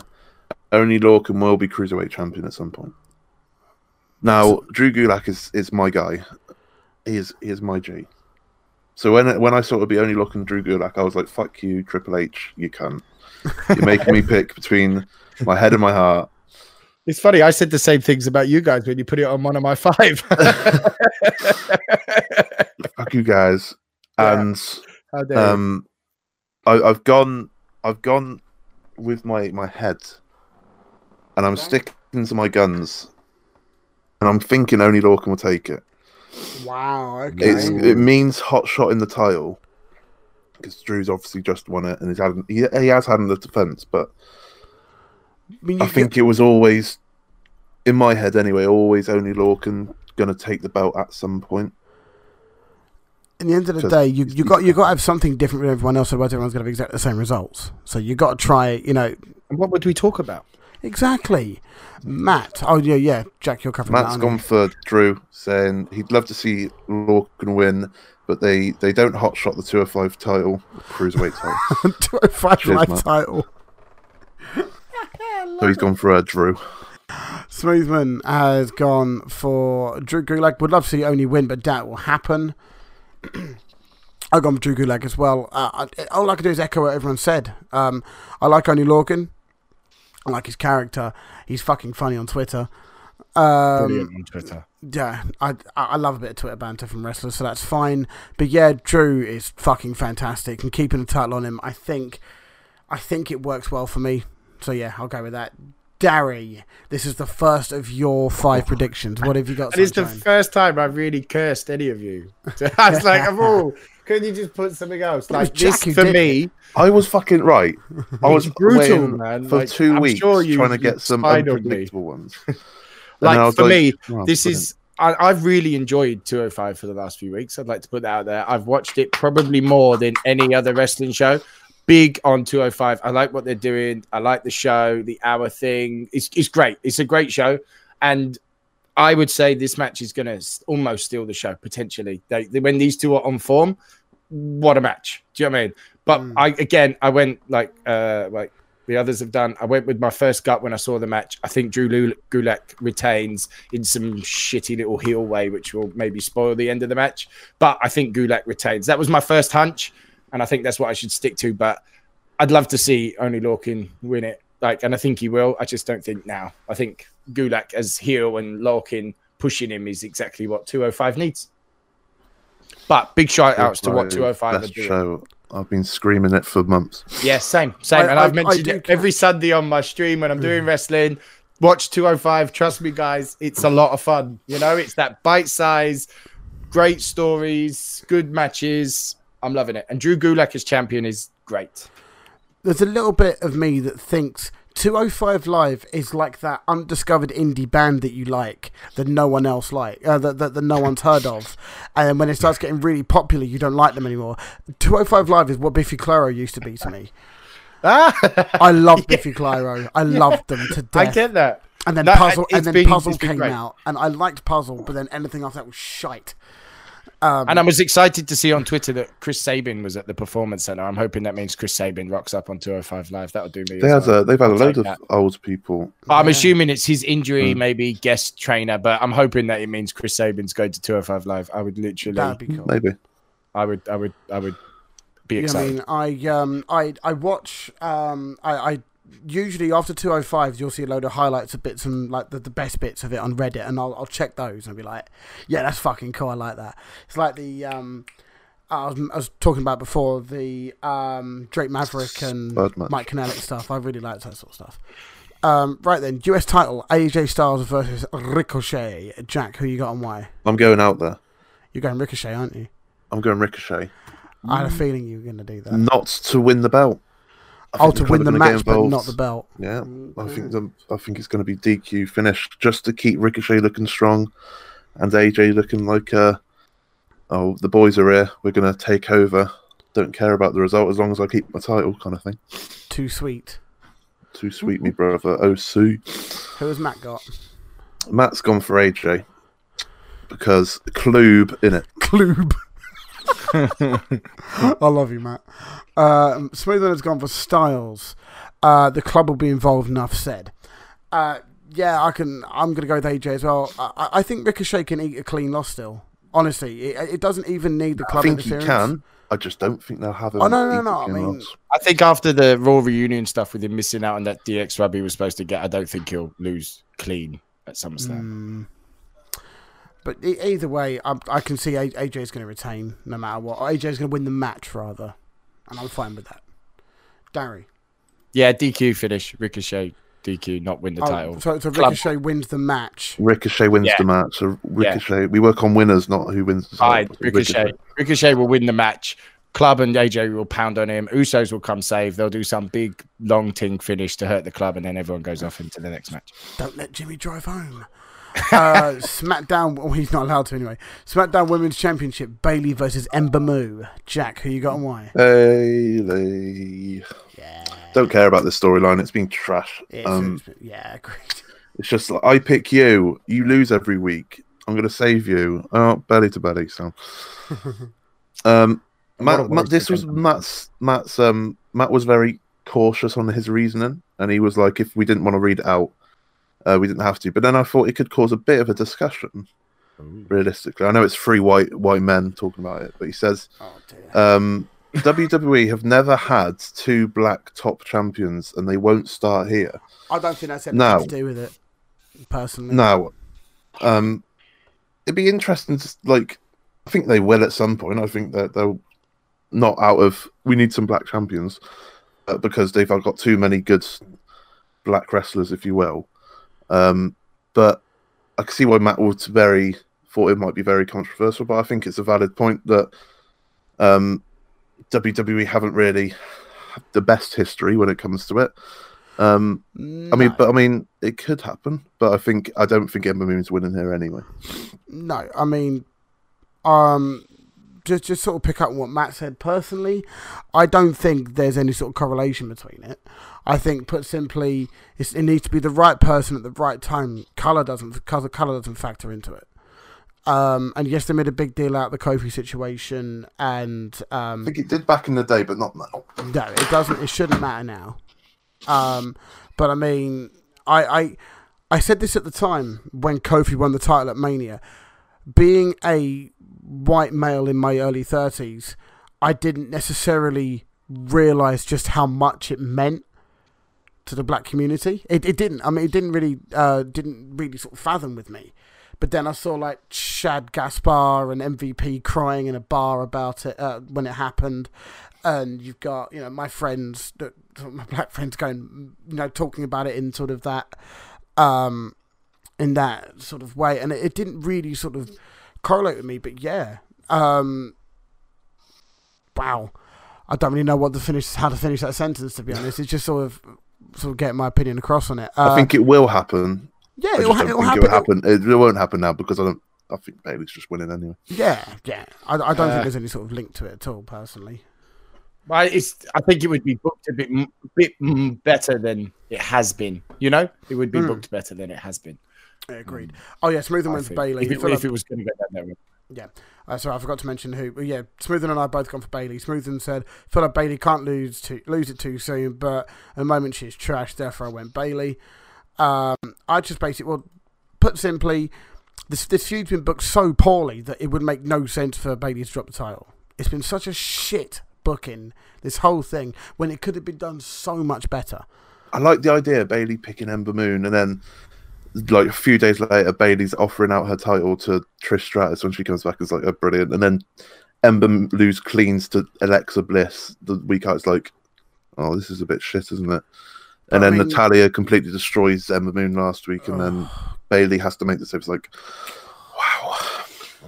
Oney Lorcan will be cruiserweight champion at some point. Now, Drew Gulak is, is my guy. He is he is my G. So when when I saw it would be Oney Lorcan Drew Gulak, I was like, "Fuck you, Triple H, you cunt! You're making me pick between my head and my heart." It's funny. I said the same things about you guys when you put it on one of my five. Fuck you guys. Yeah. And How dare you. um, I, I've gone I've gone with my my head, and I'm sticking to my guns, and I'm thinking Oney Lorcan will take it. Wow. Okay. It's, it means hot shot in the title because Drew's obviously just won it, and he's had he, he has had the defense, but I mean, I you- think it was always in my head anyway. Always Oney Lorcan going to take the belt at some point. in the end of the day, you you got you got to have something different from everyone else, otherwise everyone's going to have exactly the same results. So you got to try, you know, And what would we talk about? exactly. Matt, oh yeah, yeah, Jack, you're covering Matt's that. gone for Drew, saying he'd love to see Lorcan win, but they, they don't hotshot the 205 title, cruiserweight title. you? 205 Cheers, live Matt. Title. so he's gone for uh, Drew. Smoothman has gone for Drew Gulak. Would love to see Oney win, but that will happen. I've gone for Drew Gulak as well. Uh, I, all I can do is echo what everyone said. Um, I like Oney Lorcan. I like his character. He's fucking funny on Twitter. Um, Brilliant on Twitter. yeah, I I I love a bit of Twitter banter from wrestlers, so that's fine. But yeah, Drew is fucking fantastic, and keeping the title on him, I think, I think it works well for me. So yeah, I'll go with that. Darry, this is the first of your five oh. predictions. What have you got? And it's the first time I've really cursed any of you. So I was like, oh, couldn't you just put something else? Like Jack this for did me, I was fucking right. I was It's brutal, waiting man. for Like, 2 I'm weeks sure you- trying to get some spied on me. ones. And then I like for me, oh, this brilliant. is I, I've really enjoyed 205 for the last few weeks. I'd like to put that out there. I've watched it probably more than any other wrestling show. Big on 205. I like what they're doing. I like the show, the hour thing. It's, it's great. It's a great show. And I would say this match is going to almost steal the show potentially. They, they- when these two are on form, what a match. Do you know what I mean? But Mm. I again, I went like uh like the others have done. I went with my first gut when I saw the match. I think Drew Gulak retains in some shitty little heel way, which will maybe spoil the end of the match. But I think Gulak retains. That was my first hunch, and I think that's what I should stick to. But I'd love to see Oney Lorcan win it. Like, and I think he will. I just don't think now. I think Gulak as heel and Lorcan pushing him is exactly what 205 needs. But big shout outs to what 205 are doing. show. I've been screaming it for months. Yeah, same, same. I- and I- I've I mentioned do it every Sunday on my stream when I'm doing mm. wrestling. Watch 205. Trust me, guys, it's a lot of fun. You know, it's that bite size, great stories, good matches. I'm loving it. And Drew Gulak as champion is great. There's a little bit of me that thinks 205 Live is like that undiscovered indie band that you like that no one else like uh, that, that, that no one's heard of, and when it starts getting really popular, you don't like them anymore. 205 Live is what Biffy Clyro used to be to me. Ah, I love Biffy Clyro. I loved them to death. I get that. and then No, Puzzle, and then been- Puzzle came great. out, and I liked Puzzle, but then anything after that was shite. Um, And I was excited to see on Twitter that Chris Sabin was at the Performance Center. I'm hoping that means Chris Sabin rocks up on 205 Live. That'll do me. They as had well. a, they've had a I'll load of that. old people. But I'm Yeah. assuming it's his injury, Mm. maybe guest trainer. But I'm hoping that it means Chris Sabin's going to 205 Live. I would literally, that'd be cool. Maybe. I would, I would, I would be You know what excited. I mean, I um, I I watch um, I, I usually after two oh five you'll see a load of highlights of bits and like the, the best bits of it on Reddit, and I'll I'll check those and be like, yeah, that's fucking cool. I like that. It's like the um, I was, I was talking about before the um Drake Maverick and. Mike Kanellis stuff. I really liked that sort of stuff. Um, right then, US title AJ Styles versus Ricochet. Jack, who you got and why? I'm going out there. You're going Ricochet, aren't you? I'm going Ricochet. I had a feeling you were going to do that. Not to win the belt. I Oh, think to win the are gonna get match, but not the belt. Yeah, I think the, I think it's going to be DQ finish just to keep Ricochet looking strong, and AJ looking like uh oh the boys are here. We're going to take over. Don't care about the result as long as I keep my title, kind of thing. Too sweet. Too sweet, me brother. Oh, Sue. Who has Matt got? Matt's gone for AJ because Klube in it. Klube. I love you, Matt. Uh, Smoother has gone for Styles. Uh, the club will be involved. Enough said. Uh, yeah, I can. I'm going to go with AJ as well. I, I- I think Ricochet can eat a clean loss still. Honestly, it, it doesn't even need the club. I club think he interference. can. I just don't think they'll have him. Oh, no, no, no, a I clean mean- loss. I think after the Raw reunion stuff with him missing out on that DX rub he was supposed to get, I don't think he'll lose clean at SummerSlam. Mm. But e- either way, I, I can see AJ is going to retain no matter what. AJ is going to win the match rather, and I'm fine with that. Darry. Yeah, DQ finish, Ricochet, DQ, not win the Oh, title. so, so Club. Ricochet wins the match. Ricochet wins Yeah. the match. So Ricochet, we work on winners, not who wins. The Fine, title. Ricochet. Ricochet will win the match. Club and AJ will pound on him. Usos will come save. They'll do some big long ting finish to hurt the club, and then everyone goes off into the next match. Don't let Jimmy drive home. Uh, SmackDown. Well, he's not allowed to anyway. SmackDown Women's Championship: Bayley versus Ember Moon. Jack, who you got and why? Bayley. Yeah. Don't care about this storyline. It's been trash. It's, Um, it's- yeah, agreed. it's just like I pick you. You lose every week. I'm going to save you. Oh, belly to belly. So, um, Matt, Matt, this was. Matt's. Matt's. Um, Matt was very cautious on his reasoning, and he was like, if we didn't want to read it out, uh, we didn't have to. But then I thought it could cause a bit of a discussion. Realistically, I know it's three white white men talking about it, but he says Oh um, WWE have never had two black top champions, and they won't start here. I don't think that's anything no. to do with it. Personally, Now, um, it'd be interesting to like. I think they will at some point. I think that they'll not out of. We need some black champions uh, because they've got too many good black wrestlers, if you will. Um, but I can see why Matt was very thought it might be very controversial. But I think it's a valid point that um, WWE haven't really had the best history when it comes to it. Um, I mean, but I mean, it could happen. But I think I don't think Ember Moon's winning here anyway. No, I mean, um, just just sort of pick up what Matt said. Personally, I don't think there's any sort of correlation between it. I think, put simply, it's, it needs to be the right person at the right time. Color doesn't, color color doesn't factor into it. Um, and yes, they made a big deal out of the Kofi situation, and I um, think it did back in the day, but not now. no, it doesn't. It shouldn't matter now. Um, but I mean, I, I I said this at the time when Kofi won the title at Mania. Being a white male in my early thirties, I didn't necessarily realize just how much it meant to the black community. It, it didn't. I mean, it didn't really uh, didn't really sort of fathom with me. But then I saw like Shad Gaspard and MVP crying in a bar about it uh, when it happened, and you've got you know my friends, my black friends going, you know, talking about it in sort of that, um, in that sort of way, and it, it didn't really sort of correlate with me. But yeah, um, wow, I don't really know what to finish, how to finish that sentence. To be honest, it's just sort of sort of getting my opinion across on it. Uh, I think it will happen. yeah, it'll, just ha- don't it'll happen. it will happen. It, it won't happen now because I don't. I think Bayley's just winning anyway. Yeah, yeah. I, I don't Uh, think there's any sort of link to it at all, personally. But it's, I think it would be booked a bit, bit mm, better than it has been. You know, it would be Hmm. booked better than it has been. I agreed. Oh yeah, Smooth went I wins think. Bayley. If it, if it was going to go down that road. Yeah. Uh, sorry, I forgot to mention who. Yeah, Smoothman and I both gone for Bayley. Smoothman said, "Feel like Bayley can't lose to lose it too soon, but at the moment she's trash. Therefore, I went Bayley." Um, I just basically, well, put simply, this this feud's been booked so poorly that it would make no sense for Bayley to drop the title. It's been such a shit booking this whole thing when it could have been done so much better. I like the idea of Bayley picking Ember Moon and then like a few days later Bayley's offering out her title to Trish Stratus when she comes back as like a brilliant and then Ember lose cleans to Alexa Bliss the week out it's like oh this is a bit shit isn't it and I then mean- Natalya completely destroys Ember Moon last week and then Bayley has to make the save it's like wow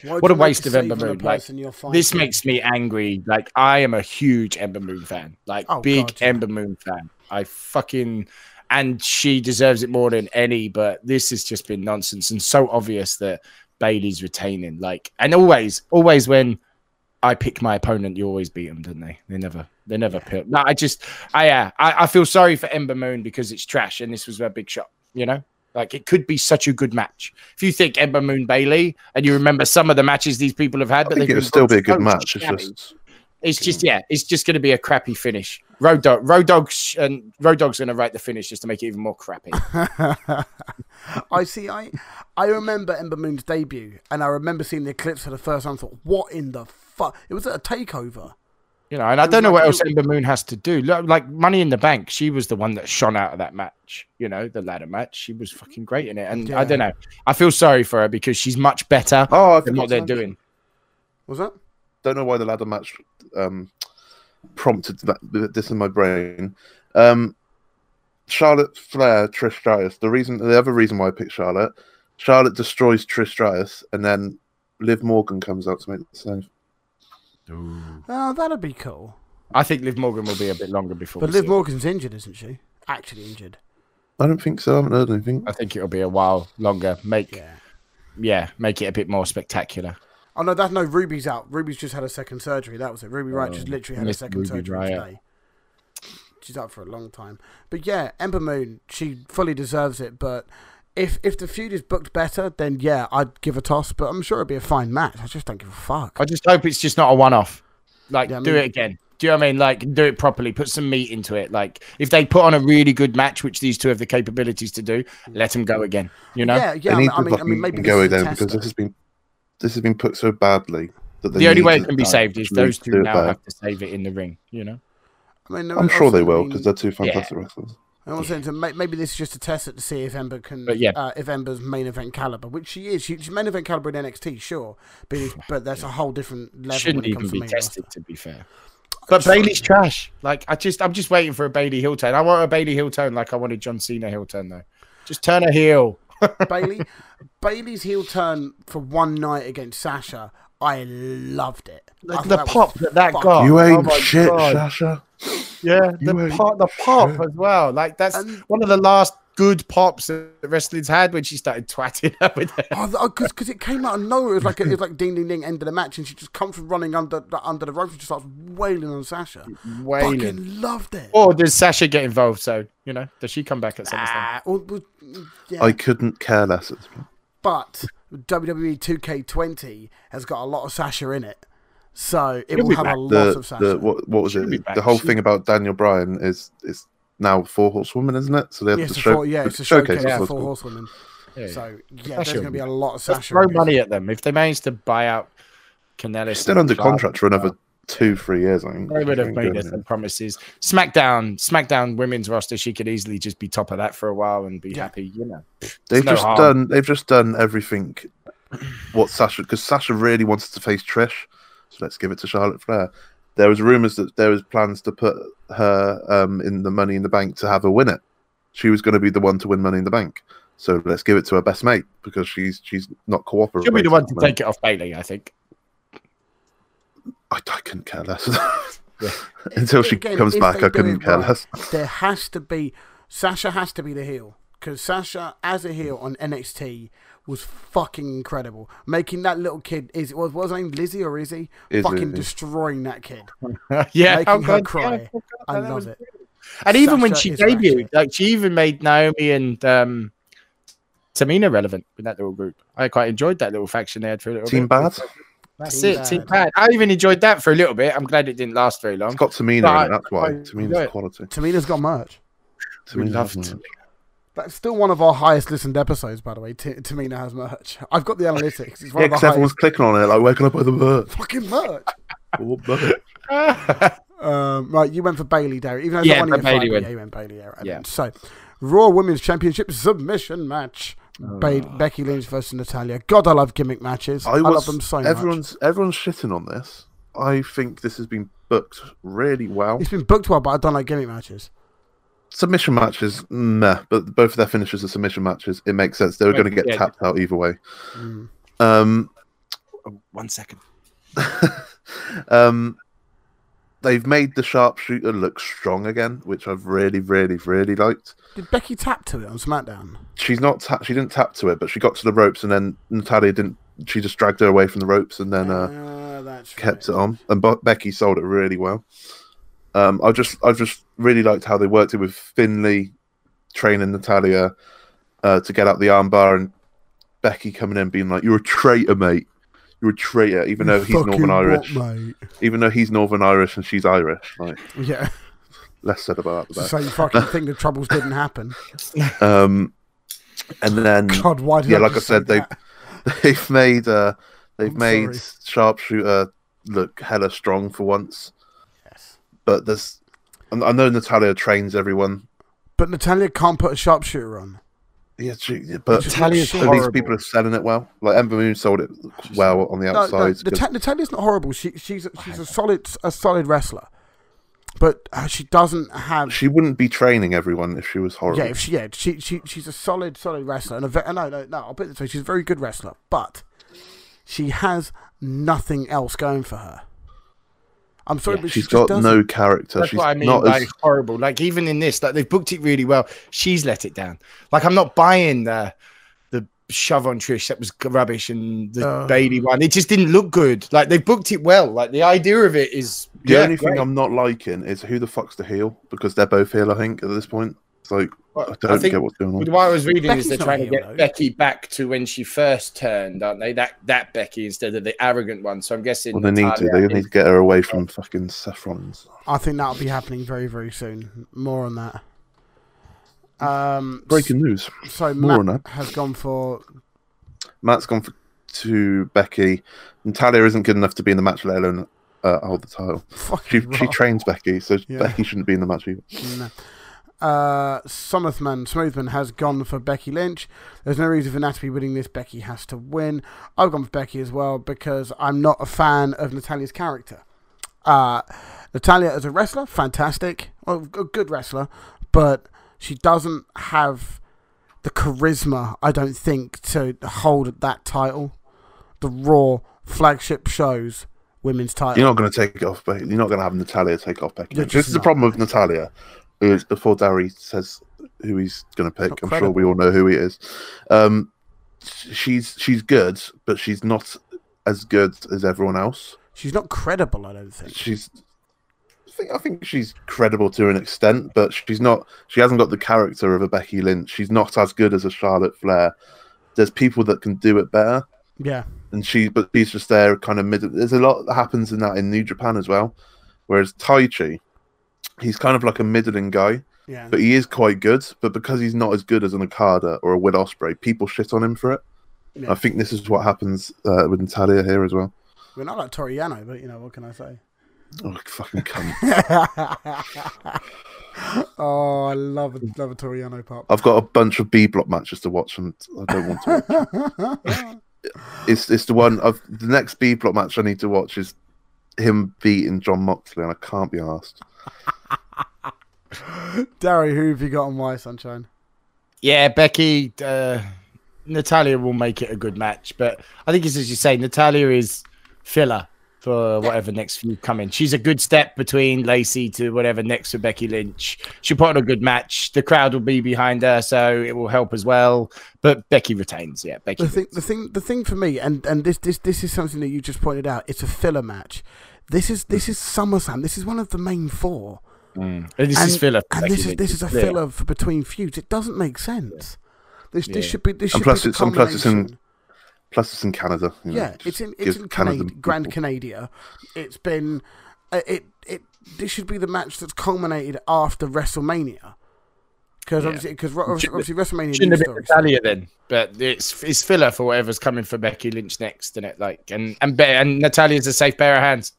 Why'd What a waste of Ember Moon, like, This makes me angry. Like I am a huge Ember Moon fan. Like Oh, big God, yeah. Ember Moon fan. I fucking and she deserves it more than any, but this has just been nonsense and so obvious that Bayley's retaining. Like and always, always when I pick my opponent, you always beat them, don't they? They never, they never pick. No, I just, I, yeah, I, I feel sorry for Ember Moon because it's trash, and this was a big shot. You know, like it could be such a good match. If you think Ember Moon Bayley, and you remember some of the matches these people have had, I but think it would still be a good match it's just It's just yeah, it's just going to be a crappy finish. Road dog, road dogs, and road dogs going to write the finish just to make it even more crappy. I see. I I remember Ember Moon's debut, and I remember seeing the clips for the first time. I thought, what in the fuck? It was at a takeover. You know, and I don't know like what you- else Ember Moon has to do. Look, Like Money in the Bank, she was the one that shone out of that match. You know, the ladder match. She was fucking great in it, and Yeah. I don't know. I feel sorry for her because she's much better oh I than forgot what they're doing. Was that? don't know why the ladder match um, prompted that this in my brain. Um, Charlotte Flair, Trish Stratus. The reason, the other reason why I picked Charlotte, Charlotte destroys Trish Stratus, and then Liv Morgan comes out to make the save. Oh, that'd be cool. I think Liv Morgan will be a bit longer before. But we Liv see her. Morgan's injured, isn't she? Actually injured. I don't think so. I haven't heard anything. I think it'll be a while longer. Make yeah, Yeah. make it a bit more spectacular. Oh no, that's no. Ruby's out. Ruby's just had a second surgery. That was it. Ruby Riott just Oh, literally had a second Ruby surgery Riott. today. She's out for a long time. But yeah, Ember Moon, she fully deserves it. But if if the feud is booked better, then yeah, I'd give a toss. But I'm sure it'd be a fine match. I just don't give a fuck. I just hope it's just not a one-off. Like, Yeah, I do mean- it again. Do you know what I mean? Like, do it properly. Put some meat into it. Like, if they put on a really good match, which these two have the capabilities to do, let them go again. You know, Yeah, yeah. I mean, I mean, I mean maybe go this is a again because this has been this has been put so badly that the only way it can be saved is those two now have to save it in the ring. You know, I mean, I'm sure they will because they're two fantastic wrestlers. I was saying to maybe this is just a test to see if Ember can, But yeah. uh, if Ember's main event caliber, which she is. She's main event caliber in NXT, sure, but it- but that's a whole different level. shouldn't when it comes even to be main tested. To be fair, but Bayley's trash. Like, I just, I'm just waiting for a Bayley heel turn. I want a Bayley heel turn, like I wanted John Cena heel turn though. Just turn a heel. Roster. Bayley, Bayley's heel turn for one night against Sasha, I loved it. I The, the that pop that that got. you oh ain't my shit, God. Sasha. Yeah, You the pop, the pop shit. as well. Like that's And- one of the last good pops that wrestling's had when she started twatting up with her. Oh, because it came out of nowhere. It was like it was like ding ding ding end of the match, and she just comes from running under the, under the ropes and just starts wailing on Sasha. Wailing. Fucking loved it. Or does Sasha get involved? So you know, does she come back at SummerSlam? Ah, well, well, yeah. I couldn't care less. at. But WWE 2K20 has got a lot of Sasha in it. So it She'll will have back. a lot The, of Sasha. the what, what was She'll it? The whole She- thing about Daniel Bryan is is now four Horsewomen, isn't it? So they have yeah, to it's a show, four, yeah, it's a showcase Yeah. for four horsewomen. Yeah. So yeah, Sasha there's going to be be a lot of Let's Sasha. throw money at them if they manage to buy out Kanellis. Still under Clark, contract for another two, three years. I think. They would have made us some promises. SmackDown, SmackDown women's roster, she could easily just be top of that for a while and be Yeah. happy. You know, They've no just harm. done. They've just done everything. What Sasha? Because Sasha really wanted to face Trish, so let's give it to Charlotte Flair. There was rumors that there was plans to put her um, in the Money in the Bank to have her win it. She was going to be the one to win Money in the Bank. So let's give it to her best mate because she's she's not cooperating. she'll be the one to take it off Bayley. I think. I, I couldn't care less. Yeah. Until she Again, comes back, I couldn't it care right, less. There has to be Sasha has to be the heel because Sasha as a heel on NXT was fucking incredible. Making that little kid is was was her name Lizzie or Izzy Izzy, fucking yeah. destroying that kid. yeah, Making her God, cry. yeah, I I love was it. And even when she debuted, ratchet. like she even made Naomi and um, Tamina relevant with that little group. I quite enjoyed that little faction they had for a little Team bit. Bad. That's Team it, Team Bad. Bad. I even enjoyed that for a little bit. I'm glad it didn't last very long. It's got Tamina But in it, that's why. I- Tamina's yeah. quality. Tamina's got merch. We Tamina love has Tamina. That's still one of our highest listened episodes, by the way. T- Tamina has merch. I've got the analytics. It's one Yeah, because everyone's clicking on it, like, where can I buy the merch? fucking merch. Um, right, you went for Bayley, Darry. Even though Yeah, not one of your Bayley five, went. yeah, you went Bayley. Yeah, right Yeah. So, Raw Women's Championship submission match. Oh. Ba- Becky Lynch versus Natalya. God, I love gimmick matches. I, I, love them so much. everyone's everyone's shitting on this. I think this has been booked really well. It's been booked well, but I don't like gimmick matches. Submission matches, meh, but both of their finishes are submission matches. It makes sense. They were Right, going to get yeah. tapped out either way. Mm. Um, Oh, one second. um, they've made the sharpshooter look strong again, which I've really, really, really liked. Did Becky tap to it on SmackDown? She's not ta- she didn't tap to it, but she got to the ropes, and then Natalya didn't. She just dragged her away from the ropes, and then uh, Uh, that's kept right. it on, and Be- Becky sold it really well. Um, I just, I just really liked how they worked it with Finlay training Natalya uh, to get out the armbar, and Becky coming in being like, "You're a traitor, mate. You're a traitor," even though he's Northern what, Irish. mate? Even though he's Northern Irish and she's Irish, like Yeah. less said about that. the So you fucking think the troubles didn't happen? Um, and then God, why did yeah, I like I said, they they've made uh, they've I'm made sorry. sharpshooter look hella strong for once. Yes. But there's, I I know Natalya trains everyone. But Natalya can't put a sharpshooter on. Yeah, she, but Natalya's at least people are selling it well. Like Ember Moon sold it well on the No, no, outside. 'cause- Natalya's not horrible. She, she's a, she's a solid a solid wrestler, but uh, she doesn't have. she wouldn't be training everyone if she was horrible. Yeah, if she, yeah, she, she, she's a solid, solid wrestler, and a ve- no, no, no. I'll put it this way: she's a very good wrestler, but she has nothing else going for her. I'm sorry, Yeah, but she she's just got no character. That's she's what I mean not by as horrible. Like even in this, like they've booked it really well. She's let it down. Like I'm not buying the the shove on Trish that was rubbish and the Uh. Bayley one. It just didn't look good. Like they booked it well. Like the idea of it is The yeah, only thing. I'm not liking is who the fuck's the heel because they're both heel. I think at this point, it's like I I don't think get what's going on. what I was reading Becky's is they're trying to get though. Becky back to when she first turned, aren't they? That that Becky instead of the arrogant one. So I'm guessing Well, they need to. They is- need to get her away from fucking Saffron's. I think that'll be happening very, very soon. More on that. Um, Breaking news. so more Matt on that. has gone for Matt's gone for to Becky. Natalya isn't good enough to be in the match, let alone uh, hold the title. She fucking she rock. trains Becky, so Yeah. Becky shouldn't be in the match either. No. Uh, Smoothman has gone for Becky Lynch. There's no reason for Nat to be winning this. Becky has to win. I've gone for Becky as well because I'm not a fan of Natalya's character. Uh, Natalya as a wrestler, fantastic. Well, a good wrestler, but she doesn't have the charisma, I don't think, to hold that title. The Raw flagship shows women's title. You're not going to take it off Becky. You're not going to have Natalya take off Becky. You're Lynch. just This is the problem with Natalya. Who is before Darry says who he's going to pick? Not I'm sure we all know who he is. Um, she's she's good, but she's not as good as everyone else. She's not credible, I don't think. She's. I think, I think she's credible to an extent, but she's not. She hasn't got the character of a Becky Lynch. She's not as good as a Charlotte Flair. There's people that can do it better, Yeah. and she, but she's just there, kind of mid. There's a lot that happens in that in New Japan as well. Whereas Taichi, he's kind of like a middling guy, Yeah. but he is quite good. But because he's not as good as an Okada or a Will Ospreay, people shit on him for it. Yeah. I think this is what happens uh, with Natalya here as well. We're not like Toriano, but you know what can I say? Oh, fucking cunt. oh, I love a, love a Toriano pop. I've got a bunch of B block matches to watch, and I don't want to. Watch. it's it's the one of the next B block match I need to watch is him beating Jon Moxley, and I can't be asked. Darry, who have you got on my sunshine? Yeah, Becky, uh, Natalya will make it a good match, but I think it's as you say, Natalya is filler for whatever next few coming. She's a good step between Lacey to whatever next for Becky Lynch. She'll put on a good match. The crowd will be behind her, so it will help as well. But Becky retains. Yeah, Becky. The thing, the thing, the thing for me, and and this this this is something that you just pointed out. It's a filler match. This is this is SummerSlam. This is one of the main four. Mm. And this and, is filler. and this is this is a clear. filler for between feuds. It doesn't make sense. This this should be this And should plus be the it's- and plus it's in. Plus, it's in Canada. you know, Yeah, just it's in it's in Canada Canada, Grand people- Canadia. It's been uh, it it this should be the match that's culminated after WrestleMania. Because Yeah. obviously, because obviously, obviously WrestleMania Shouldn't news have been. Natalya then, but it's it's filler for whatever's coming for Becky Lynch next, and it like and and Be- and Natalya's a safe pair of hands.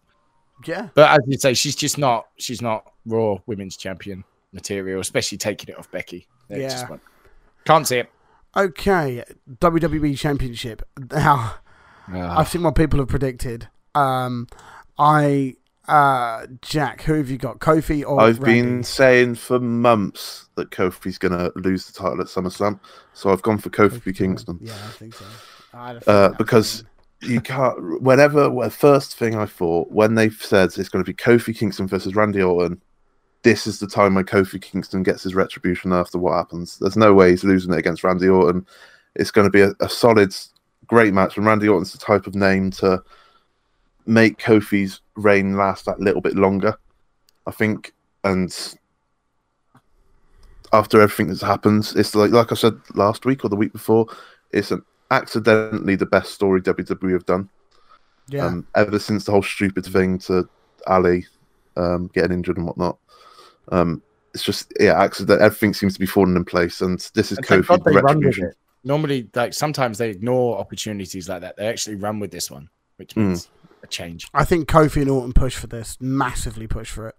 Yeah, But as you say, she's just not she's not Raw Women's Champion material, especially taking it off Becky. It Yeah. just won't- can't see it. okay. WWE Championship. Now, Ah. I've seen what people have predicted. Um, I uh, Jack, who have you got? Kofi or I've Randy? been saying for months that Kofi's going to lose the title at SummerSlam, so I've gone for Kofi Kingston. Yeah, I think so. I Uh, because you can't. Whenever, well, first thing I thought when they said it's going to be Kofi Kingston versus Randy Orton, this is the time when Kofi Kingston gets his retribution after what happens. There's no way he's losing it against Randy Orton. It's going to be a, a solid, great match, and Randy Orton's the type of name to make Kofi's reign last that little bit longer. I think, and after everything that's happened, it's like like I said last week or the week before, it's an accidentally the best story WWE have done. Yeah, Um, ever since the whole stupid thing to Ali um, getting injured and whatnot. Um, it's just yeah, accident. Everything seems to be falling in place, and this is And thank Kofi God they run with retribution. Normally, like sometimes they ignore opportunities like that. They actually run with this one, which Hmm. means a change. I think Kofi and Orton push for this, massively push for it.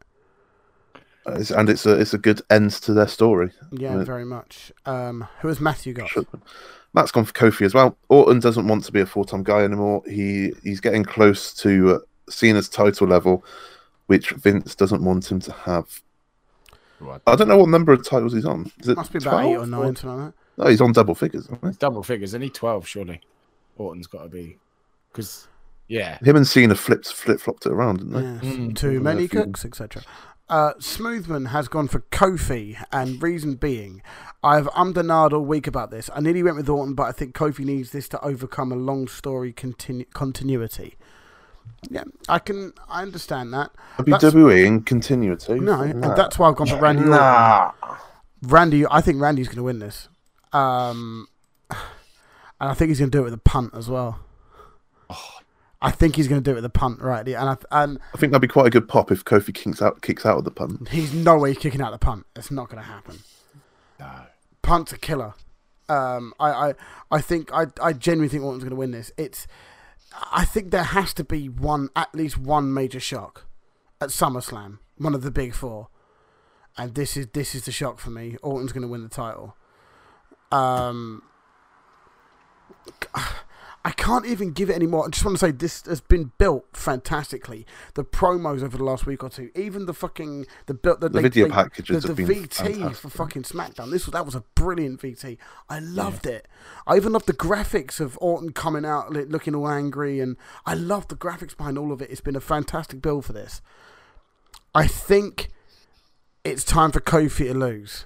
Uh, it's- and it's a it's a good end to their story. Yeah, Right. very much. Um, who has Matthew got? Should- Matt's gone for Kofi as well. Orton doesn't want to be a full time guy anymore. He he's getting close to uh, Cena's title level, which Vince doesn't want him to have. I don't know what number of titles he's on. Is it Must be about eight or 12 nine, something like No, he's on double figures. He? Double figures, any twelve surely. Orton's got to be because yeah, Him and Cena flipped flip flopped it around, didn't they? Yeah, Mm. too many cooks, etc. Uh, Smoothman has gone for Kofi, and reason being, I've ummed and ahed all week about this. I nearly went with Orton, but I think Kofi needs this to overcome a long story continu- continuity. Yeah, I can, I understand that. WWE in continuity. No, and that's why I've gone for Randy Orton. Nah. Randy, I think Randy's going to win this. Um, and I think he's going to do it with a punt as well. I think he's going to do it with a punt, right? And I, and I think that'd be quite a good pop if Kofi kicks out kicks out of the punt. he's no way kicking out the punt. It's not going to happen. no. Punt's a killer. Um, I, I, I think I, I genuinely think Orton's going to win this. It's, I think there has to be one, at least one major shock at SummerSlam, one of the big four, and this is this is the shock for me. Orton's going to win the title. Um, I can't even give it anymore. I just want to say this has been built fantastically. The promos over the last week or two, even the fucking the built the, The they- video they- packages the, the VT fantastic. for fucking SmackDown. This was that was a brilliant VT. I loved it. I even loved the graphics of Orton coming out looking all angry, and I loved the graphics behind all of it. It's been a fantastic build for this. I think it's time for Kofi to lose,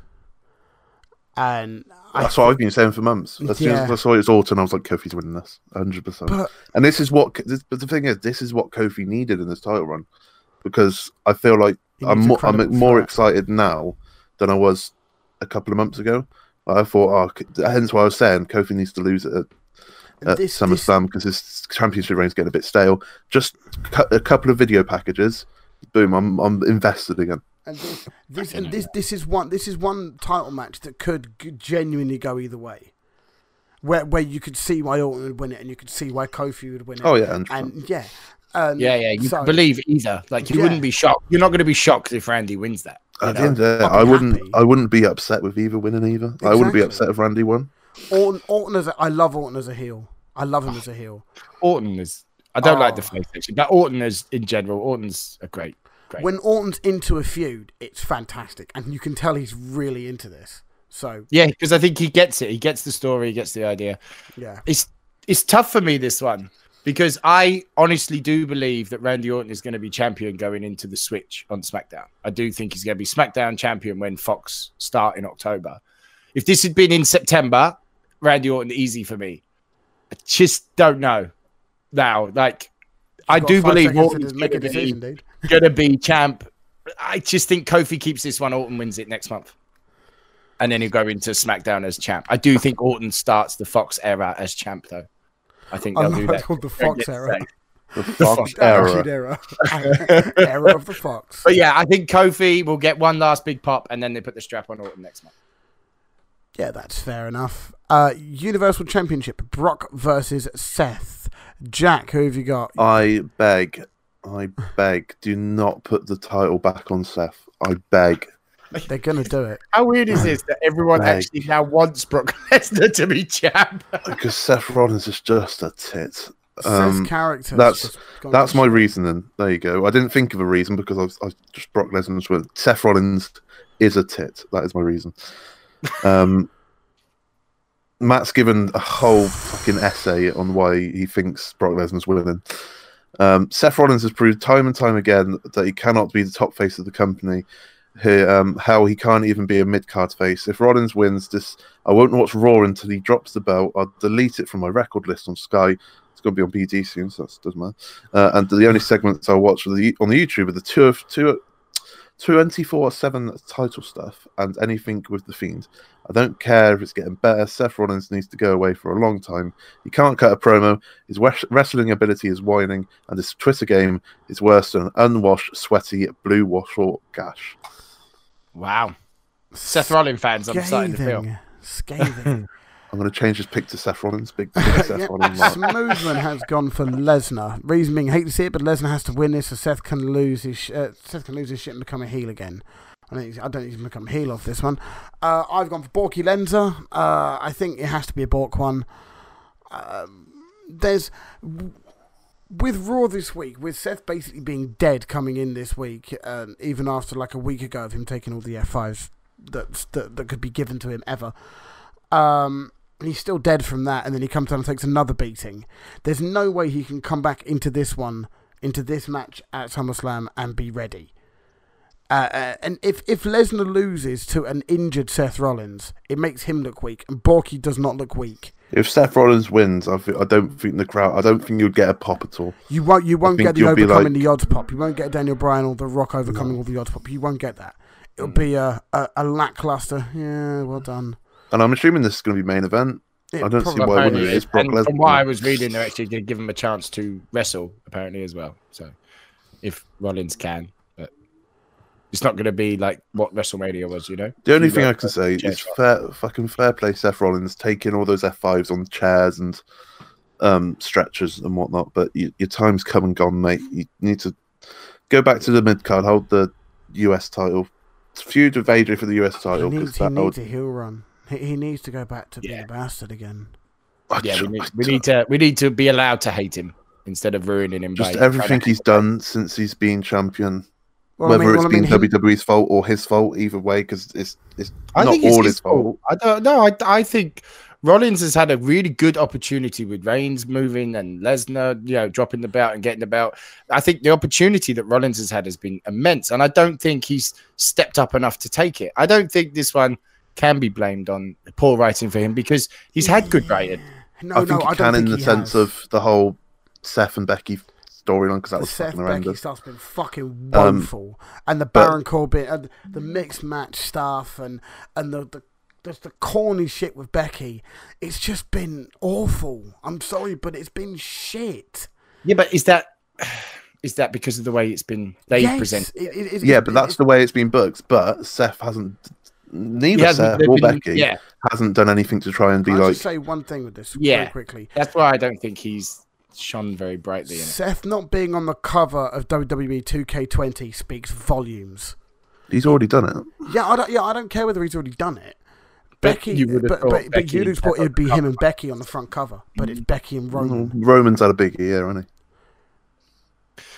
and I That's what I've been saying for months. As soon Yeah. as I saw it was Orton, I was like, Kofi's winning this, hundred percent. And this is what. This, but the thing is, this is what Kofi needed in this title run, because I feel like I'm more, I'm more excited now than I was a couple of months ago. I thought, oh, hence why I was saying Kofi needs to lose it at, this, SummerSlam because his championship reign's getting a bit stale. Just cu- a couple of video packages, boom, I'm I'm invested again. And this, this and this this is one this is one title match that could genuinely go either way. Where where you could see why Orton would win it, and you could see why Kofi would win it. Oh yeah, 100%. and yeah, um, Yeah, yeah. You so- can believe either. Like you Yeah. wouldn't be shocked. You're not going to be shocked if Randy wins that. you At the end of the day, I'll be I wouldn't. happy. I wouldn't be upset with either winning either. I wouldn't be upset if Randy won. Orton, Orton as a, I love Orton as a heel. I love him as a heel. Orton is. I don't like the Oh. face section, but Orton is in general. Orton's a great, great. When Orton's into a feud, it's fantastic, and you can tell he's really into this. So yeah, because I think he gets it. He gets the story. He gets the idea. yeah, It's it's tough for me this one because I honestly do believe that Randy Orton is going to be champion going into the switch on SmackDown. I do think he's going to be SmackDown champion when Fox start in October. If this had been in September, Randy Orton easy for me. I just don't know now. Like I do believe Orton's make a going to decision, be, dude. Gonna be champ. I just think Kofi keeps this one. Orton wins it next month. and then he'll go into SmackDown as champ. I do think Orton starts the Fox era as champ, though. I think they'll love do it's that. called the Fox era. sacked. The Fox Attitude era. era. era of the Fox. But yeah, I think Kofi will get one last big pop, and then they put the strap on Orton next month. Yeah, that's fair enough. Uh, Universal Championship: Brock versus Seth. Jack, who have you got? I beg, I beg, do not put the title back on Seth. I beg. They're gonna do it. How weird is this that everyone Like- actually now wants Brock Lesnar to be champ? Because Seth Rollins is just a tit. Seth's Um, character. that's- That's my reasoning. There you go. I didn't think of a reason because I was, I was just Brock Lesnar's with Seth Rollins is a tit. That is my reason. Um, Matt's given a whole fucking essay on why he thinks Brock Lesnar's winning. Um, Seth Rollins has proved time and time again that he cannot be the top face of the company. Here, um, how he can't even be a mid card face. If Rollins wins this, I won't watch Raw until he drops the belt. I'll delete it from my record list on Sky. It's going to be on BD soon, so that doesn't matter. Uh, and the only segments I'll watch the, on the YouTube are the two of two. 24 7 title stuff and anything with the Fiend. I don't care if it's getting better. Seth Rollins needs to go away for a long time. He can't cut a promo. His wrestling ability is whining, and his Twitter game is worse than an unwashed, sweaty, blue waffle gash. Wow. Seth Rollins fans, I'm starting to feel. Scathing. I'm going to change his pick to Seth Rollins. Big, Seth Yeah, Rollins. Smoothman has gone for Lesnar. Reason being, hate to see it, but Lesnar has to win this, so Seth can lose his sh- uh, Seth can lose his shit and become a heel again. I don't, I don't gonna become a heel off this one. Uh, I've gone for Borky Lenzer. Uh, I think it has to be a Bork one. Um, there's with Raw this week, with Seth basically being dead coming in this week, um, even after like a week ago of him taking all the F5s that, that that could be given to him ever. Um, and he's still dead from that, and then he comes down and takes another beating. There's no way he can come back into this one, into this match at SummerSlam and be ready. Uh, uh, and if, if Lesnar loses to an injured Seth Rollins, it makes him look weak, and Borky does not look weak. If Seth Rollins wins, I, thi- I don't think the crowd. I don't think you'd get a pop at all. You won't. You won't get the overcoming like- the odds pop. You won't get Daniel Bryan or The Rock overcoming all the odds pop. You won't get that. It'll Mm. be a, a, a lackluster. Yeah, well done. And I'm assuming this is going to be main event. It I don't see why wouldn't it? It's Brock and from what Lesnar. I was reading, they're actually going to give him a chance to wrestle, apparently, as well. So, if Rollins can, but it's not going to be like what WrestleMania was, you know? The only You thing I can say is fair, fucking fair play, Seth Rollins taking all those F5s on chairs and um, stretchers and whatnot. But you, your time's come and gone, mate. You need to go back to the mid card, hold the US title, feud with AJ for the US He title. needs, Because he that needs would, a heel run. He, he needs to go back to being a bastard again. I Yeah, we need, we need to we need to be allowed to hate him instead of ruining him. just by everything he's done since he's been champion, Well, whether I mean, it's well, I mean, been he- WWE's fault or his fault, either way, because it's it's I not think it's all his his fault. I don't know. I, I think Rollins has had a really good opportunity with Reigns moving and Lesnar, you know, dropping the belt and getting the belt. I think the opportunity that Rollins has had has been immense, and I don't think he's stepped up enough to take it. I don't think this one can be blamed on poor writing for him because he's had good writing. No, I no, think I he don't can in the sense has. of the whole Seth and Becky storyline because that the was Seth fucking Becky stuff's been fucking Um, and the but- Baron Corbin and the mixed match stuff, and and the the just the corny shit with Becky. It's just been awful. I'm sorry, but it's been shit. Yeah, but is that is that because of the way it's been they Yes, presented? it- it- it- Yeah, it- but that's it- the way it's been booked. But Seth hasn't. Neither hasn't- Seth or been- Becky Yeah, hasn't done anything to try and be Can I like. just say one thing with this, Yeah. very quickly. that's why I don't think he's shone very brightly in it. Seth not being on the cover of WWE 2K20 speaks volumes. He's already done it. Yeah, I don't. Yeah, I don't care whether he's already done it. Becky, you would have but, thought but, but you'd have thought it'd be him and Becky on the front cover, but it's Becky and Roman. Roman's had a big year, hasn't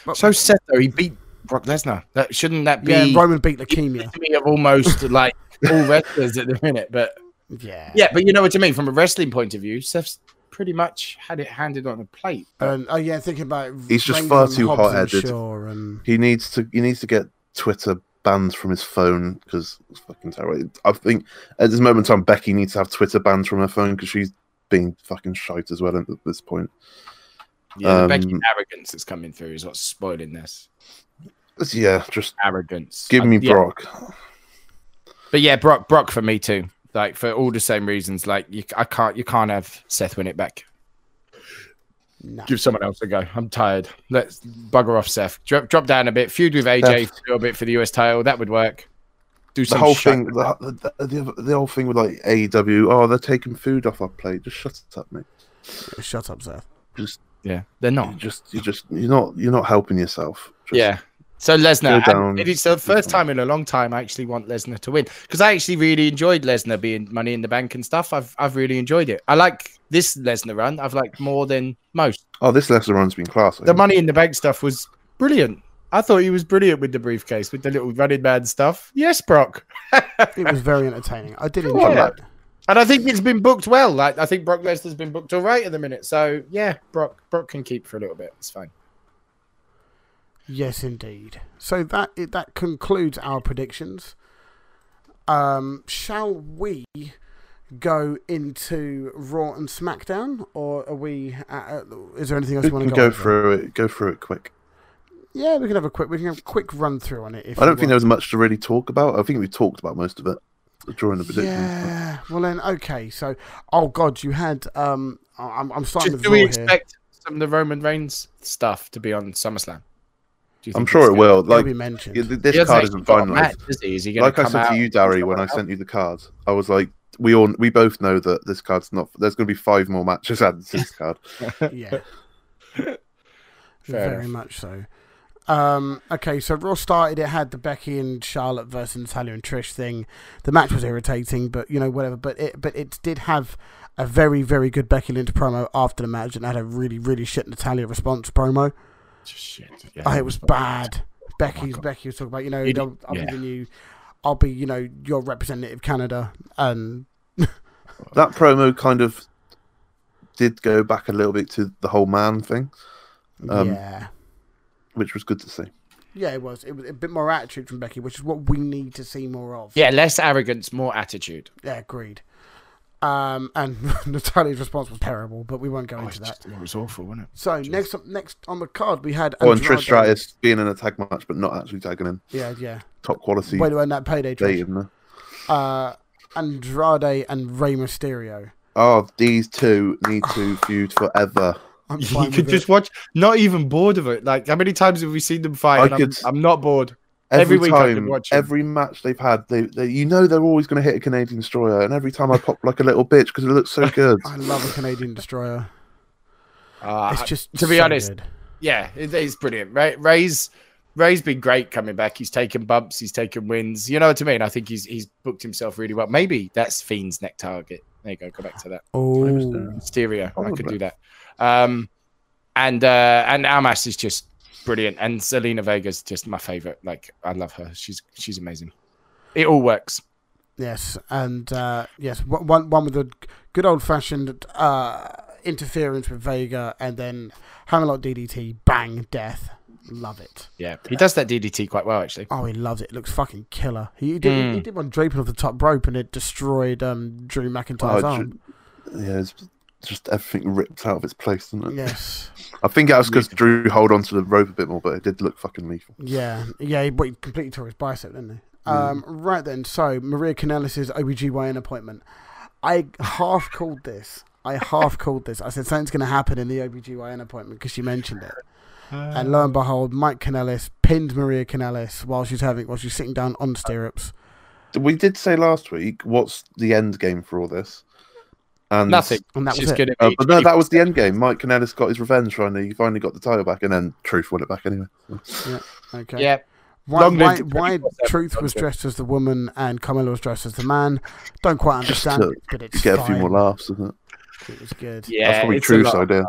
But- So Seth though he beat Brock Lesnar. That shouldn't that be yeah, Roman beat leukemia. to me of almost like all wrestlers at the minute? But Yeah, yeah, but you know what I mean from a wrestling point of view. Seth's pretty much had it handed on a plate. And oh yeah, thinking about it, He's just far too Hobbs hot-headed. Shaw and he? He needs to. He needs to get Twitter banned from his phone because it's fucking terrible. I think at this moment in time, Becky needs to have Twitter banned from her phone because she's being fucking shite as well at this point. Yeah, the Um, Becky arrogance that's coming through is what's spoiling this. It's- yeah, just Arrogance. give I- me yeah, Brock. But yeah, Brock, Brock for me too. Like for all the same reasons. Like you, I can't, you can't have Seth win it back. No. Give someone else a go. I'm tired. Let's bugger off Seth. Drop, drop down a bit. Feud with AJ Seth. a little bit for the US title. That would work. Do The whole thing, the, the, the, the whole thing with like AEW, oh, they're taking food off our plate. Just shut up, mate. Shut up, Seth. Just, Yeah, they're you not. just, you just, you're not, you're not helping yourself. Just, yeah. So Lesnar, and it's the first time in a long time I actually want Lesnar to win because I actually really enjoyed Lesnar being Money in the Bank and stuff. I've I've really enjoyed it. I like this Lesnar run. I've liked more than most. Oh, this Lesnar run's been class. The. Eh? Money in the Bank stuff was brilliant. I thought he was brilliant with the briefcase, with the little running man stuff. Yes, Brock. It was very entertaining. I did enjoy Yeah. it. And I think it's been booked well. Like I think Brock Lesnar's been booked all right at the minute. So yeah, Brock Brock can keep for a little bit. It's fine. Yes, indeed. So that that concludes our predictions. Um, shall we go into Raw and SmackDown, or are we? Uh, is there anything else We you want can to go over? through it. Go through it quick. Yeah, we can have a quick. We can have a quick run through on it. If I don't you think there was much to really talk about. I think we talked about most of it during the predictions. Yeah. Well then, okay. So, oh god, you had. Um, I'm, I'm starting Just, with do Raw we here. expect some of the Roman Reigns stuff to be on SummerSlam? Do you I'm sure it will. Like be mentioned. yeah, th- He this card isn't got a finalized. match, is he? Is he Like I said to you, Darry, when I sent you the cards, I was like, we all, we both know that this card's not. There's going to be five more matches added to this card. yeah. Fair Very enough. much so. Um, okay, so Raw started. It had the Becky and Charlotte versus Natalya and Trish thing. The match was irritating, but you know whatever. But it but it did have a very very good Becky Lynch promo after the match, and had a really really shit Natalya response promo. Shit, yeah. Oh, it was bad. Becky's God. Becky was talking about you know You did- I'll, I'll yeah. be the new, I'll be you know your representative Canada, and That promo kind of did go back a little bit to the whole man thing, Um, yeah. which was good to see. Yeah, it was. It was a bit more attitude from Becky, which is what we need to see more of. Yeah, less arrogance, more attitude. Yeah, agreed. Um, and Natalya's response was terrible, but we won't go Oh, into that. just- it was awful, wasn't it? So next up, next on the card, we had Oh, and Trish Stratus being in a tag match, but not actually tagging in. Yeah, yeah. Top quality Wait, when that payday, Trish. dating there. Uh, Andrade and Rey Mysterio. Oh, these two need to feud forever. I'm You could just it. watch, not even bored of it. Like, how many times have we seen them fight? I and I'm, could- I'm not bored. Every, Every week I could time, every match they've had, they, they you know they're always going to hit a Canadian destroyer, and every time I pop like a little bitch because it looks so good. I love a Canadian destroyer. Uh, It's just to be so honest, good. yeah, it, it's brilliant. Rey, Rey's Rey's been great coming back. He's taken bumps, he's taken wins. You know what I mean? I think he's he's booked himself really well. Maybe that's Fiend's next target. There you go. Go back to that. Oh, Stereo. I could do that. Um, and uh, and Almas is just brilliant, and Zelina Vega's just my favorite. Like I love her. She's she's amazing. It all works. yes, and uh, yes, one one one with a good old fashioned uh, interference with Vega, and then Hammerlock DDT, bang, death. Love it. Yeah, he does that DDT quite well actually. Oh, he loves it. It looks fucking killer. He did. Mm. He did one draping off the top rope, and it destroyed um, Drew McIntyre's Oh, arm. Yeah, it's just everything ripped out of its place, isn't it? Yes. I think that was because Drew hold on to the rope a bit more, but it did look fucking lethal. Yeah. Yeah. He, but he completely tore his bicep, didn't he? Mm. Um, right then. So Maria Kanellis' OBGYN appointment. I half called this. I half called this. I said something's going to happen in the OBGYN appointment because she mentioned it. And lo and behold, Mike Kanellis pinned Maria Kanellis while she's having while she's sitting down on stirrups. We did say last week, what's the end game for all this? And Nothing. And that was She's it. Uh, but no, that was the end game. Mike Kanellis got his revenge finally. He finally got the title back, and then Truth won it back anyway. yeah. Okay. yeah. Why, why, why Truth was dressed as the woman and Carmella was dressed as the man? Don't quite understand, to but it's Get a few more laughs, isn't it? It was good. Yeah, That's probably it's a Truth's idea.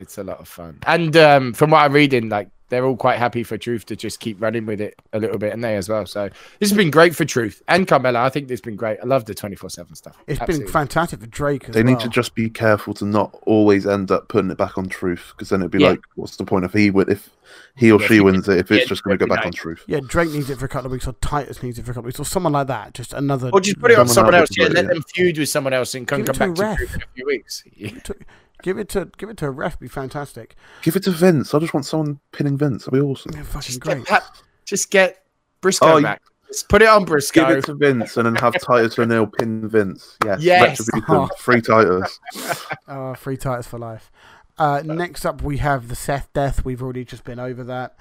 It's a lot of fun. And um, from what I'm reading, like they're all quite happy for Truth to just keep running with it a little bit, and they as well. So this has been great for Truth and Carmella. I think this has been great. I love the 24 7 stuff. It's Absolutely. been fantastic for Drake as They well. need to just be careful to not always end up putting it back on Truth, because then it'd be Yeah. like, what's the point if he win, if he or Yeah, she wins it, if it's yeah, just going to go every back on. Truth? Yeah, Drake needs it for a couple of weeks, or Titus needs it for a couple of weeks, or someone like that. Just another. Or just put it on Someone someone else else. Yeah, let them feud with someone else and come, Give it come to a back to. Truth in a few weeks. Yeah. Give it to give it to a ref. Be fantastic. Give it to Vince. I just want someone pinning Vince. That'd be awesome. Yeah, fucking Just great. get, just get Briscoe Oh, you- back. Just put it on Briscoe. Give it to Vince and then have Titus O'Neil pin Vince. Yes. Yes. Retribution. Free Titus. Uh, free titles for life. Uh, next up, we have the Seth death. We've already just been over that.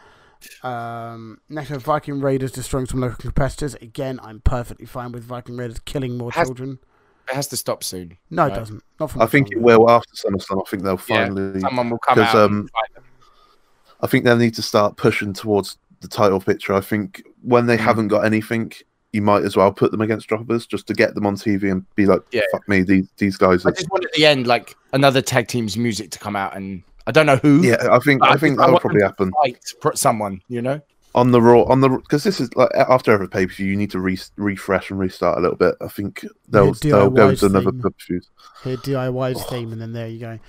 Um, next, we have Viking Raiders destroying some local competitors. Again, I'm perfectly fine with Viking Raiders killing more Has- children. It has to stop soon. No, it doesn't. Not from I think it will after SummerSlam. I think they'll Yeah, finally. Someone will come 'Cause, out. um, and fight them. I think they'll need to start pushing towards the title picture. I think when they Mm. haven't got anything, you might as well put them against droppers just to get them on TV and be like, Yeah. "Fuck me, these these guys." I just want at the end like another tag team's music to come out, and I don't know who. Yeah, I think I I think that'll probably happen Fight someone, you know. On the raw on the because this is like after every pay per view, you need to re- refresh and restart a little bit. I think they'll they'll go DIY's to another theme. pay per view. Here, DIY's theme, and then there you go.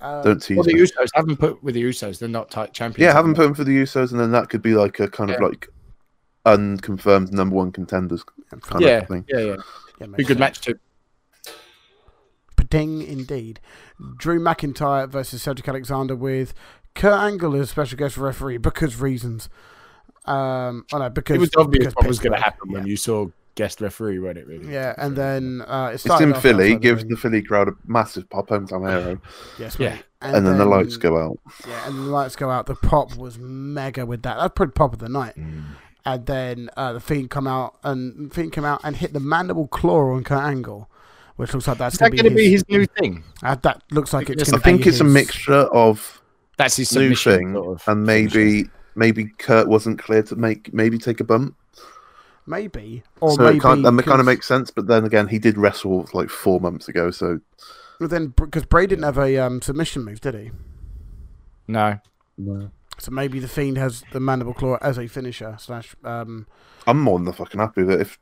Uh, Don't tease Well, the me. Usos haven't put with the Usos. They're not tight champions. Yeah, have them put them for the Usos, and then that could be like a kind of like unconfirmed number one contenders kind Yeah, of thing. yeah, yeah. yeah, Be a good sense. match too. Ding, indeed. Drew McIntyre versus Cedric Alexander with Kurt Angle as special guest referee because reasons. Um, I know because It was obvious because what was going to Pittsburgh. happen when you saw guest referee, wasn't it? Really? Yeah, and then uh, it It's in Philly, outside gives the Philly crowd a massive pop hometown hero, yes, Yeah. mate. and, then, the lights go out. Yeah, and the lights go out. The pop was mega with that. That's probably pop of the night. Mm. And then uh, the Fiend come out and Fiend come out and hit the mandible claw on Kurt Angle, which looks like that's Is that going going to be his new thing? Uh, that looks like it's. I I think be it's a mixture of That's his new thing, sort of and maybe maybe Kurt wasn't clear to make maybe take a bump. Maybe, or so maybe it kind, that kind of makes sense. But then again, he did wrestle like four months ago, so Well, then because Bray didn't have a um, submission move, did he? No. No. So maybe the Fiend has the mandible claw as a finisher slash. Um, I'm more than the fucking happy with it. If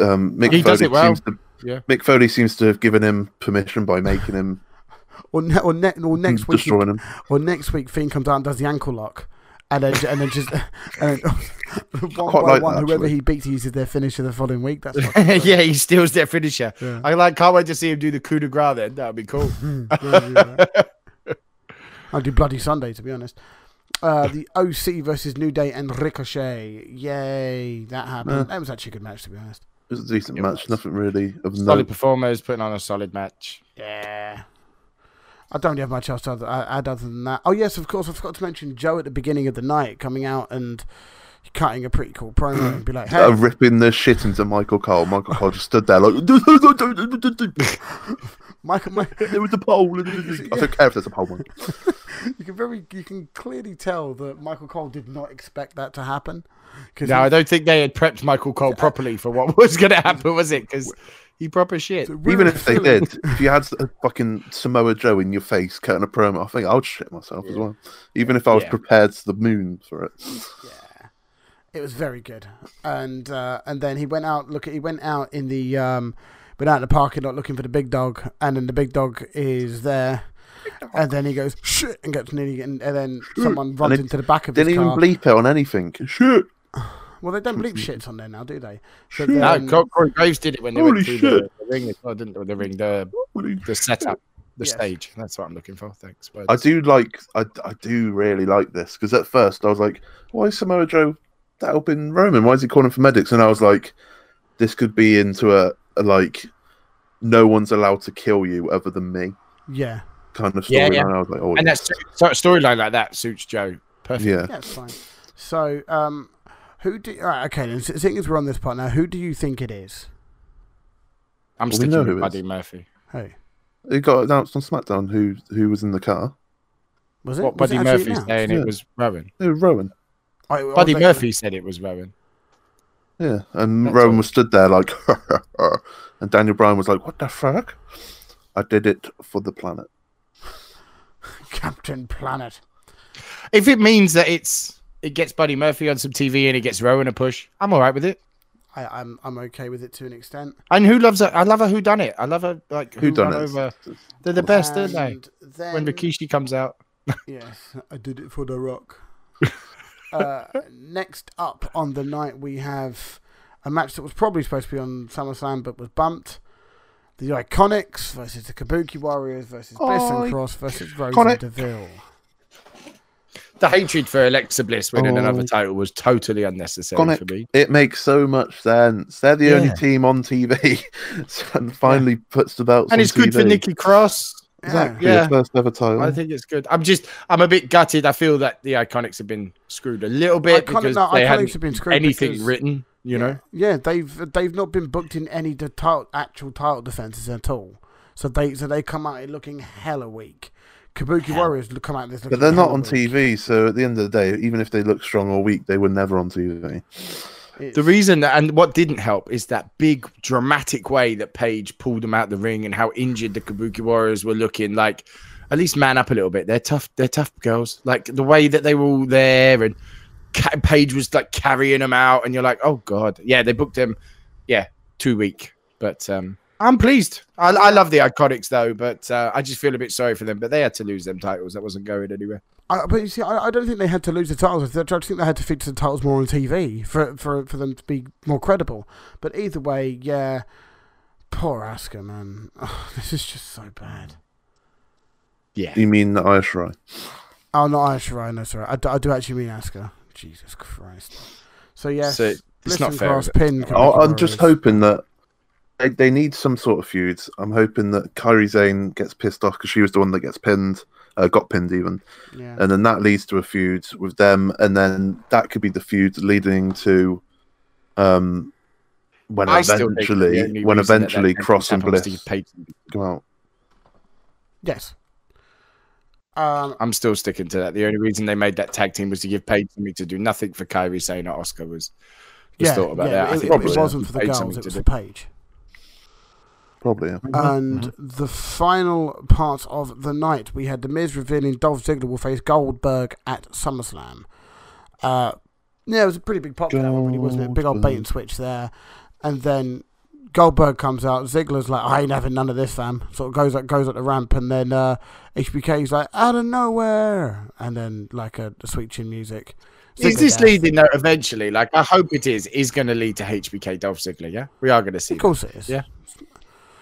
um, Mick He Foley does it well. seems to, Yeah. Mick Foley seems to have given him permission by making him or ne- or, ne- or next week, destroying him. or next week, Fiend comes out and does the ankle lock, and then and then just and then, one Quite by like one, that, whoever actually. he beats uses their finisher the following week. That's fucking yeah, he steals their finisher. Yeah. I like. Can't wait to see him do the coup de grace. Then that'd be cool. I'll do Bloody Sunday to be honest. Uh, the OC versus New Day and Ricochet. Yay, that happened. Yeah. That was actually a good match to be honest. It was a decent match. Nothing really of solid note. performers putting on a solid match. Yeah. I don't really have much else to add- add other than that. Oh yes, of course. I forgot to mention Joe at the beginning of the night coming out and cutting a pretty cool promo and be like, "Hey, Uh, ripping the shit into Michael Cole. Michael Cole just stood there like Michael, Mike, there was a pole. I don't care if there's a pole. One. you can very, you can clearly tell that Michael Cole did not expect that to happen. Because No, I don't think they had prepped Michael Cole properly for what was going to happen, was it? Because he proper shit. Even if they did, if you had a fucking Samoa Joe in your face cutting a promo, I think I would shit myself as well. Even if I was Yeah. prepared to the moon for it. Yeah, it was very good. And uh, and then he went out. Look, he went out in the um, went out in the parking lot looking for the big dog, and then the big dog is there. And then he goes shit and gets nearly, and, and then someone runs it into the back of his car, Didn't even car. bleep it on anything. Shit. well, they don't bleep shits on there now, do they? So Shit. No, then- Cor- Corey Graves did it when they Holy went through shit. the, the ring. as well, didn't they? the ring, the the setup, the Yes. stage. That's what I'm looking for. Thanks. But I do like, I, I do really like this because at first I was like, why is Samoa Joe helping Roman? Why is he calling for medics? And I was like, this could be into a, a like, no one's allowed to kill you other than me yeah, kind of Yeah, storyline. yeah. I was like, oh, and yeah. that sort of storyline like that suits Joe perfect. yeah. yeah, it's fine. So, um, who do? All right, okay, then. Seeing as we're on this part now, who do you think it is? I'm Well, we sticking know with who it Buddy is. Murphy. Hey, It got announced on SmackDown who who was in the car. was it? What was Buddy it actually Murphy's announced? saying Yeah. it was Rowan. It was Rowan. I- I Buddy think- Murphy said it was Rowan. Yeah, and That's Rowan all. was stood there like, and Daniel Bryan was like, "What the fuck? I did it for the planet." Captain Planet. If it means that it's it gets Buddy Murphy on some TV and it gets Rowan a push, I'm all right with it. I, I'm I'm okay with it to an extent. And who loves it? I love a who done it. I love a like who, Who done it? over. They're the best, aren't they? And Then, When Rikishi comes out. Yes, I did it for The Rock. uh, next up on the night, we have a match that was probably supposed to be on SummerSlam but was bumped. The Iconics versus the Kabuki Warriors versus Bliss and Cross versus Rose and Deville. The hatred for Alexa Bliss winning Oh. another title was totally unnecessary Conic, for me. it makes so much sense. They're the only team on TV and finally puts the belts And on it's good for Nikki Cross. Exactly, Yeah. the first ever title. I think it's good. I'm just, I'm a bit gutted. I feel that the Iconics have been screwed a little bit Iconic- because no, they Iconics hadn't have been screwed anything because- written. You know, Yeah, they've they've not been booked in any de- title, actual title defenses at all. So they so they come out here looking hella weak. Kabuki Warriors look- come out this, but they're not on. TV, so at the end of the day, even if they look strong or weak, they were never on TV. It's- the reason that, and what didn't help is that big dramatic way that Paige pulled them out the ring and how injured the Kabuki Warriors were looking. Like, at least man up a little bit. They're tough. They're tough girls. Like the way that they were all there and Ca- Paige was like carrying them out, and you're like, oh god, yeah, they booked them. Yeah, too weak. But um, I'm pleased. I, I love the Iconics though, but uh, I just feel a bit sorry for them. But they had to lose them titles. That wasn't going anywhere. I, but you see, I, I don't think they had to lose the titles. I just think they had to feature the titles more on TV for, for, for them to be more credible. But either way, yeah, poor Asuka, man. Oh, this is just so bad. Yeah. You mean the Irish Rai? Oh, not Irish Ryan, no, sorry. I, do- I do actually mean Asuka. Jesus Christ. So, yes, So, it's Bliss not fair, Cross pin. I'm just hoping that they, they need some sort of feuds. I'm hoping that Kairi Sane gets pissed off because she was the one that gets pinned, uh, got pinned even, Yeah. and then that leads to a feud with them, and then that could be the feud leading to um when I still think the eventually when reason that that eventually Cross and team happens Bliss come out. Yes. Um, I'm still sticking to that. The only reason they made that tag team was to give Paige something to do. Nothing for Kyrie saying that Oscar was, was yeah, thought about yeah, that. I It, think it, probably, wasn't for the girls, it was for Paige. Probably. Yeah. And the final part of the night, we had The Miz revealing Dolph Ziggler will face Goldberg at SummerSlam. Uh, yeah, it was a pretty big pop for that one, really, wasn't it? Big old bait and switch there. And then Goldberg comes out. Ziggler's like, I ain't having none of this, fam. Sort of goes up, goes up the ramp, and then uh, HBK's like, out of nowhere. And then, like, a, a sweet chin music. Is this death. leading though eventually? Like I hope it is. Is going to lead to HBK Dolph Ziggler. Yeah, we are going to see. Of course it is. Yeah.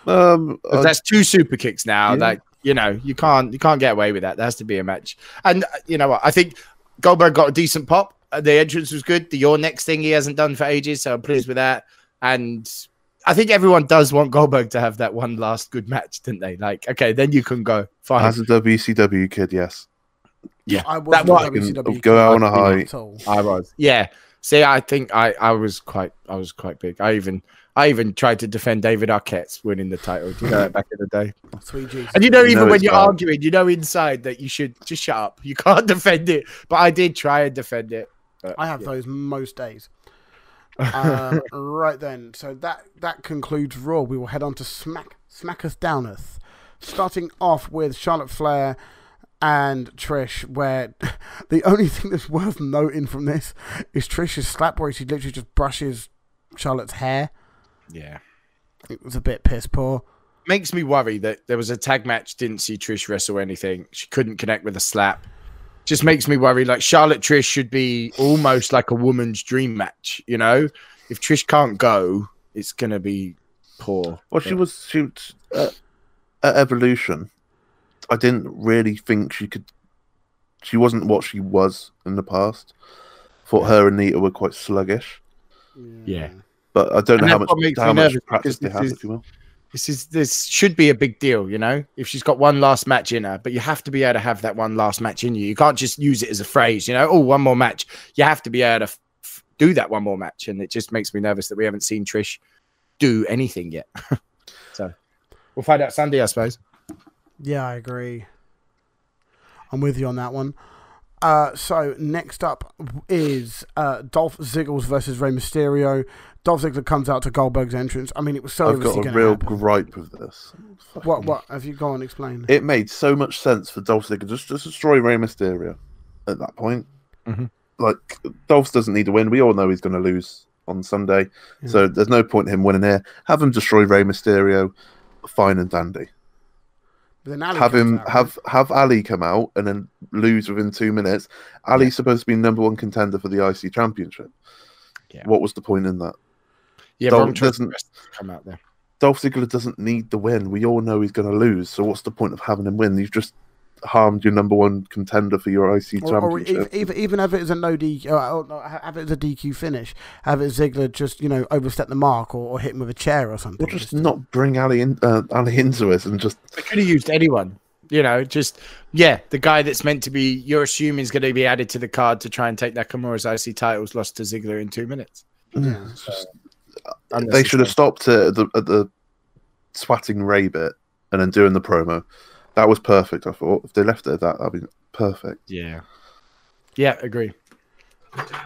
Um, uh, that's two super kicks now. Yeah. Like you know, you can't you can't get away with that. There has to be a match. And uh, you know what? I think Goldberg got a decent pop. Uh, The entrance was good. The your next thing he hasn't done for ages, so I'm pleased with that. And I think everyone does want Goldberg to have that one last good match, didn't they? Like, okay, then you can go. Fine. as a WCW kid, yes. I That wasn't was- WCW Go out on a kid high. at. I was. Yeah. See, I think I, I was quite I was quite big. I even I even tried to defend David Arquette's winning the title. Do you know that back in the day? Sweet Jesus. And you know, even know when you're bad. arguing, you know inside that you should just shut up. You can't defend it. But I did try and defend it. But, I have yeah. those most days. um, right then, so that that concludes Raw. We will head on to Smack Smacketh Downeth, starting off with Charlotte Flair and Trish. Where the only thing that's worth noting from this is Trish's slap, where she literally just brushes Charlotte's hair. Yeah. It was a bit piss poor. Makes me worry that there was a tag match, didn't see Trish wrestle anything. She couldn't connect with a slap. Just makes me worry. Like Charlotte Trish should be almost like a woman's dream match, you know? If Trish can't go, it's gonna be poor. Well, she was she was, uh, at Evolution. I didn't really think she could. She wasn't what she was in the past. Thought her and Nita were quite sluggish, Yeah. But I don't And know how much makes how much practice they this have, is- if you will. This is this should be a big deal, you know. If she's got one last match in her, but you have to be able to have that one last match in you. You can't just use it as a phrase, you know. Oh, one more match. You have to be able to f- f- do that one more match, and it just makes me nervous that we haven't seen Trish do anything yet. so we'll find out Sunday, I suppose. Yeah, I agree. I'm with you on that one. Uh, so next up is uh, Dolph Ziggles versus Rey Mysterio. Dolph Ziggler comes out to Goldberg's entrance. I mean, it was so I've got a real happen. gripe with this. What? What? Have you gone on? Explain. It made so much sense for Dolph Ziggler just to destroy Rey Mysterio at that point. Mhm. Like Dolph doesn't need to win. We all know he's going to lose on Sunday, Yeah. so there's no point in him winning here. Have him destroy Rey Mysterio, fine and dandy. But then Ali have him out, have have Ali come out and then lose within two minutes. Ali's supposed to be number one contender for the IC Championship. Yeah. What was the point in that? Yeah, Dolph Braun Strowman doesn't- to come out there. Dolph Ziggler doesn't need the win. We all know he's going to lose. So what's the point of having him win? He's just harmed your number one contender for your IC Or, or championship. even, even have it as a no DQ, uh, or, or no, have it as a DQ finish. Have it Ziggler just you know overstep the mark or, or hit him with a chair or something. or just not bring Ali in, uh, Ali into it and just They could have used anyone. You know, just yeah, the guy that's meant to be you're assuming is going to be added to the card to try and take Nakamura's IC titles lost to Ziggler in two minutes. Mm. Yeah. it's just uh, they should have stopped it at the, at the swatting Rey bit and then doing the promo. That was perfect. I thought if they left it at that, that'd be perfect. Yeah. Yeah, agree.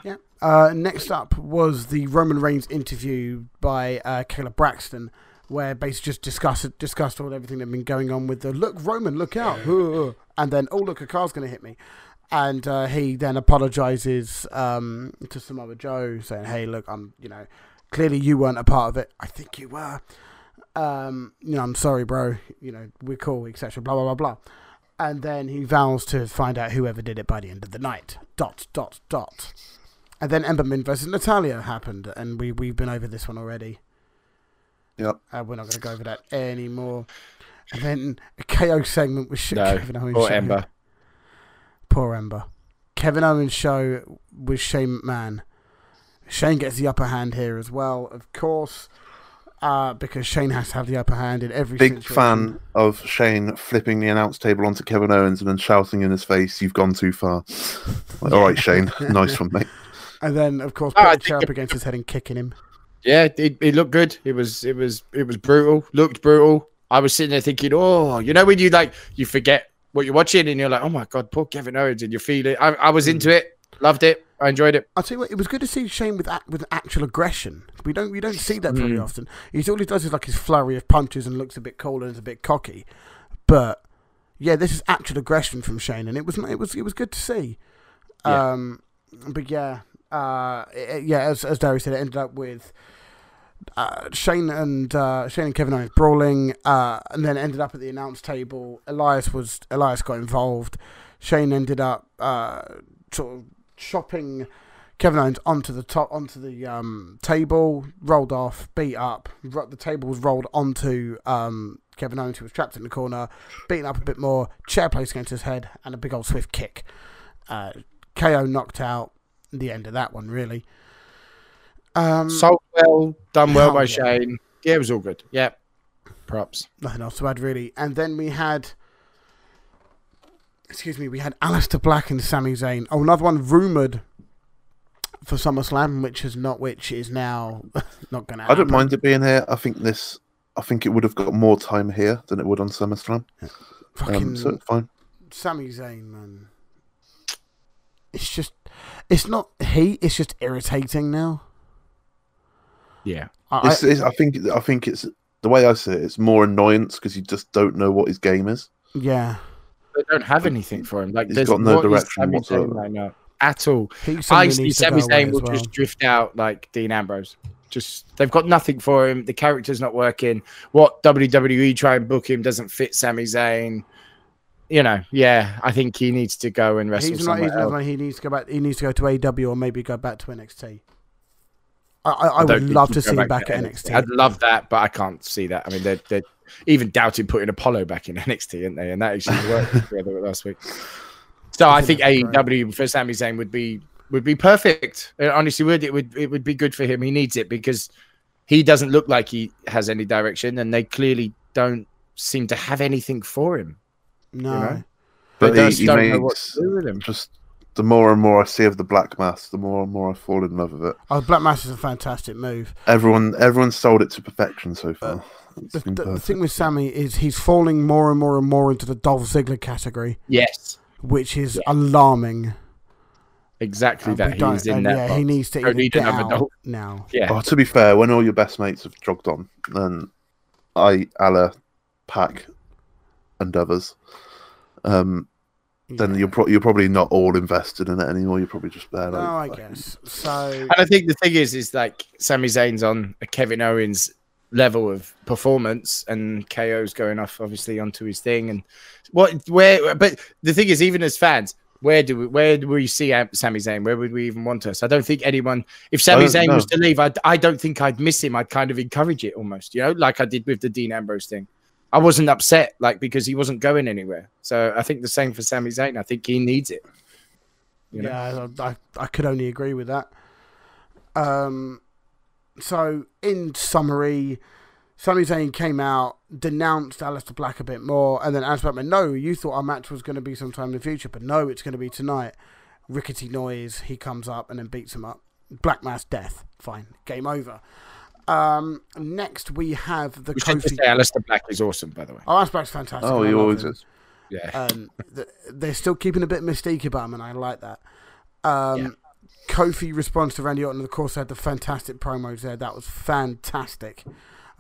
Yeah. Uh, next up was the Roman Reigns interview by uh, Kayla Braxton, where basically just discussed discussed all everything that had been going on with the look Roman, look out, and then oh look, a car's going to hit me, and uh, he then apologizes um, to Samoa Joe, saying, "Hey, look, I'm you know clearly you weren't a part of it. I think you were. Um, you know, I'm sorry, bro. You know, we're cool, etc. Blah blah blah blah." And then he vows to find out whoever did it by the end of the night. Dot dot dot. And then Ember Moon versus Natalya happened, and we we've been over this one already. Yep. Uh, we're not going to go over that anymore. And then a KO segment with Sh- No, Kevin Owens. Or show. Ember. Poor Ember. Kevin Owens show with Shane McMahon. Shane gets the upper hand here as well, of course, uh, because Shane has to have the upper hand in every Big situation. fan of Shane flipping the announce table onto Kevin Owens and then shouting in his face, "You've gone too far." Like, All right, Shane, nice one, mate. And then, of course, Oh, I the chair up against his head and kicking him. Yeah, it, it looked good. It was it was it was brutal. Looked brutal. I was sitting there thinking, oh, you know when you like you forget what you're watching and you're like, oh my god, poor Kevin Owens, and you feel it. I, I was into it, loved it, I enjoyed it. I'll tell you what, it was good to see Shane with with actual aggression. We don't we don't see that very Mm. often. He's all he does is like his flurry of punches and looks a bit cold and is a bit cocky. But yeah, this is actual aggression from Shane, and it was it was it was good to see. Yeah. Um, but yeah, uh, it- yeah, as as Darius said, it ended up with. Uh, Shane and uh, Shane and Kevin Owens brawling, uh, and then ended up at the announce table. Elias was Elias got involved. Shane ended up uh, sort of chopping Kevin Owens onto the top onto the um, table, rolled off, beat up. Ro- The table was rolled onto um, Kevin Owens, who was trapped in the corner, beaten up a bit more. Chair placed against his head, and a big old swift kick. Uh, KO knocked out. The end of that one, really. Um, Sold well, done well by yeah. Shane. Yeah, it was all good. Yeah, props. nothing else to add really. And then we had, excuse me, we had Aleister Black and Sami Zayn. Oh, another one rumored for SummerSlam, which is not, which is now not going to. Happen. I don't mind it being here. I think this. I think it would have got more time here than it would on SummerSlam. Fucking Um, so it's fine. Sami Zayn, man. It's just, it's not heat. It's just irritating now. Yeah, I, It's, it's, I think. I think it's the way I see it. It's more annoyance because you just don't know what his game is. yeah, they don't have anything for him. Like, He's there's got no what is direction Sami Zayn whatsoever. right now at all. he's I somebody see needs to Sami Zayn will well. just drift out like Dean Ambrose. Just they've got nothing for him. The character's not working. What WWE try and book him doesn't fit Sami Zayn. You know, yeah, I think he needs to go and wrestle He's not. somewhere He's not. He needs to go back. He needs to go to AW or maybe go back to NXT. I, I, I would love to see him back at NXT. I'd love that, but I can't see that. I mean, they're, they're even doubting putting Apollo back in NXT, aren't they? And that actually worked together last week. So I, I think, think that'd be AEW for Sami Zayn would be would be perfect. It honestly would. It would it would be good for him. He needs it because he doesn't look like he has any direction, and they clearly don't seem to have anything for him. no, know? But they he, just he don't know what makes to do with him. just the more and more I see of the Black Mass, the more and more I fall in love with it. oh, Black Mass is a fantastic move. Everyone, everyone sold it to perfection so far. It's The, the, the thing with Sami is he's falling more and more and more into the Dolph Ziggler category, Yes, which is alarming. exactly And that. He's in and that. yeah, box. he needs to Don't either need get another out Dolph. now. Yeah, Oh, to be fair, when all your best mates have jogged on, then I, Alla, Pack, and others, um, then Yeah. you're pro- you're probably not all invested in it anymore. You're probably just there. No, oh, I like, guess so. And I think the thing is, is like Sami Zayn's on a Kevin Owens level of performance, and KO's going off obviously onto his thing. And what, where, but the thing is, even as fans, where do we, where do we see Am- Sami Zayn? Where would we even want us? I don't think anyone. If Sami don't Zayn know. was to leave, I, I don't think I'd miss him. I'd kind of encourage it almost, you know, like I did with the Dean Ambrose thing. I wasn't upset like because he wasn't going anywhere. So I think the same for Sami Zayn. I think he needs it. You know? Yeah, I, I, could only agree with that. Um, so in summary, Sami Zayn came out, denounced Aleister Black a bit more, and then Aleister Black went, "No, you thought our match was going to be sometime in the future, but no, it's going to be tonight." Rickety noise. He comes up and then beats him up. Black Mass death. Fine, game over. Um, next we have the We should just Kofi. say Aleister Black is awesome, by the way. Oh, Aleister Black's fantastic. Oh, he always him. is. Yeah. Um, they're still keeping a bit of mystique about him, and I like that. Um, Yeah. Kofi responds to Randy Orton, and of course, they had the fantastic promos there. That was fantastic.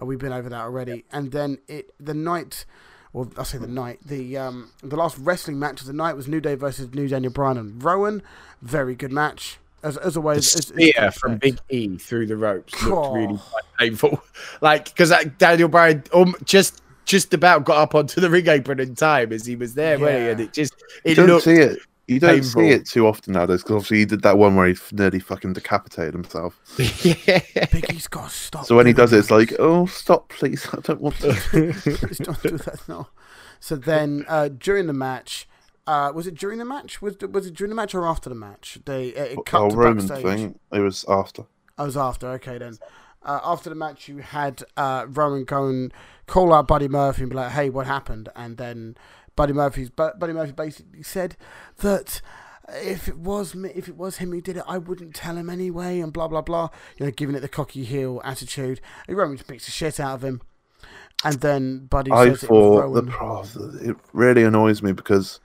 Uh, we've been over that already. And then it the night, or I say the night, the um, the last wrestling match of the night was New Day versus New Daniel Bryan and Rowan. Very good match, as as The always. as- as spear you'd from. Big E through the ropes looked Oh. really painful. Like because Daniel Bryan um, just just about got up onto the ring apron in time as he was there, wasn't he? And it just You it don't see it. You don't painful. see it too often nowadays because obviously he did that one where he nearly fucking decapitated himself. yeah. Big E's got to stop. So when he doing does it, it's like, oh, stop, please. I don't want to. Please don't do that no. So then uh, during the match, uh, was it during the match? Was was it during the match or after the match? They uh, it cut Oh, to Roman backstage. thing. It was after. I was after. Okay then. Uh, after the match, you had uh, Roman go and call out Buddy Murphy and be like, "Hey, what happened?" And then Buddy Murphy's Bu- Buddy Murphy basically said that if it was me, if it was him who did it, I wouldn't tell him anyway, and blah blah blah. You know, giving it the cocky heel attitude. And Roman just beats the shit out of him, and then Buddy I says it was thought the Rowan. pro- it really annoys me because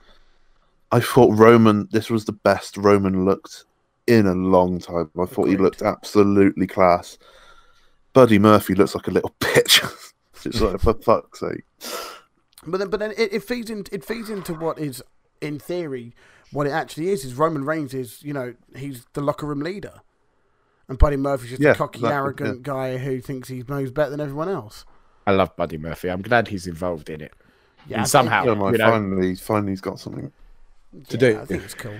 I thought Roman. This was the best Roman looked in a long time. I thought he looked absolutely class. Buddy Murphy looks like a little bitch. it's like for fuck's sake. But then, but then it, it feeds in, it feeds into what is, in theory, what it actually is. Is Roman Reigns is you know he's the locker room leader, and Buddy Murphy's just Yeah, a cocky, exactly, arrogant guy who thinks he knows better than everyone else. I love Buddy Murphy. I'm glad he's involved in it. Yeah, And somehow, Yeah, man, you know. finally, finally, he's got something. Yeah, to do. I think it's cool.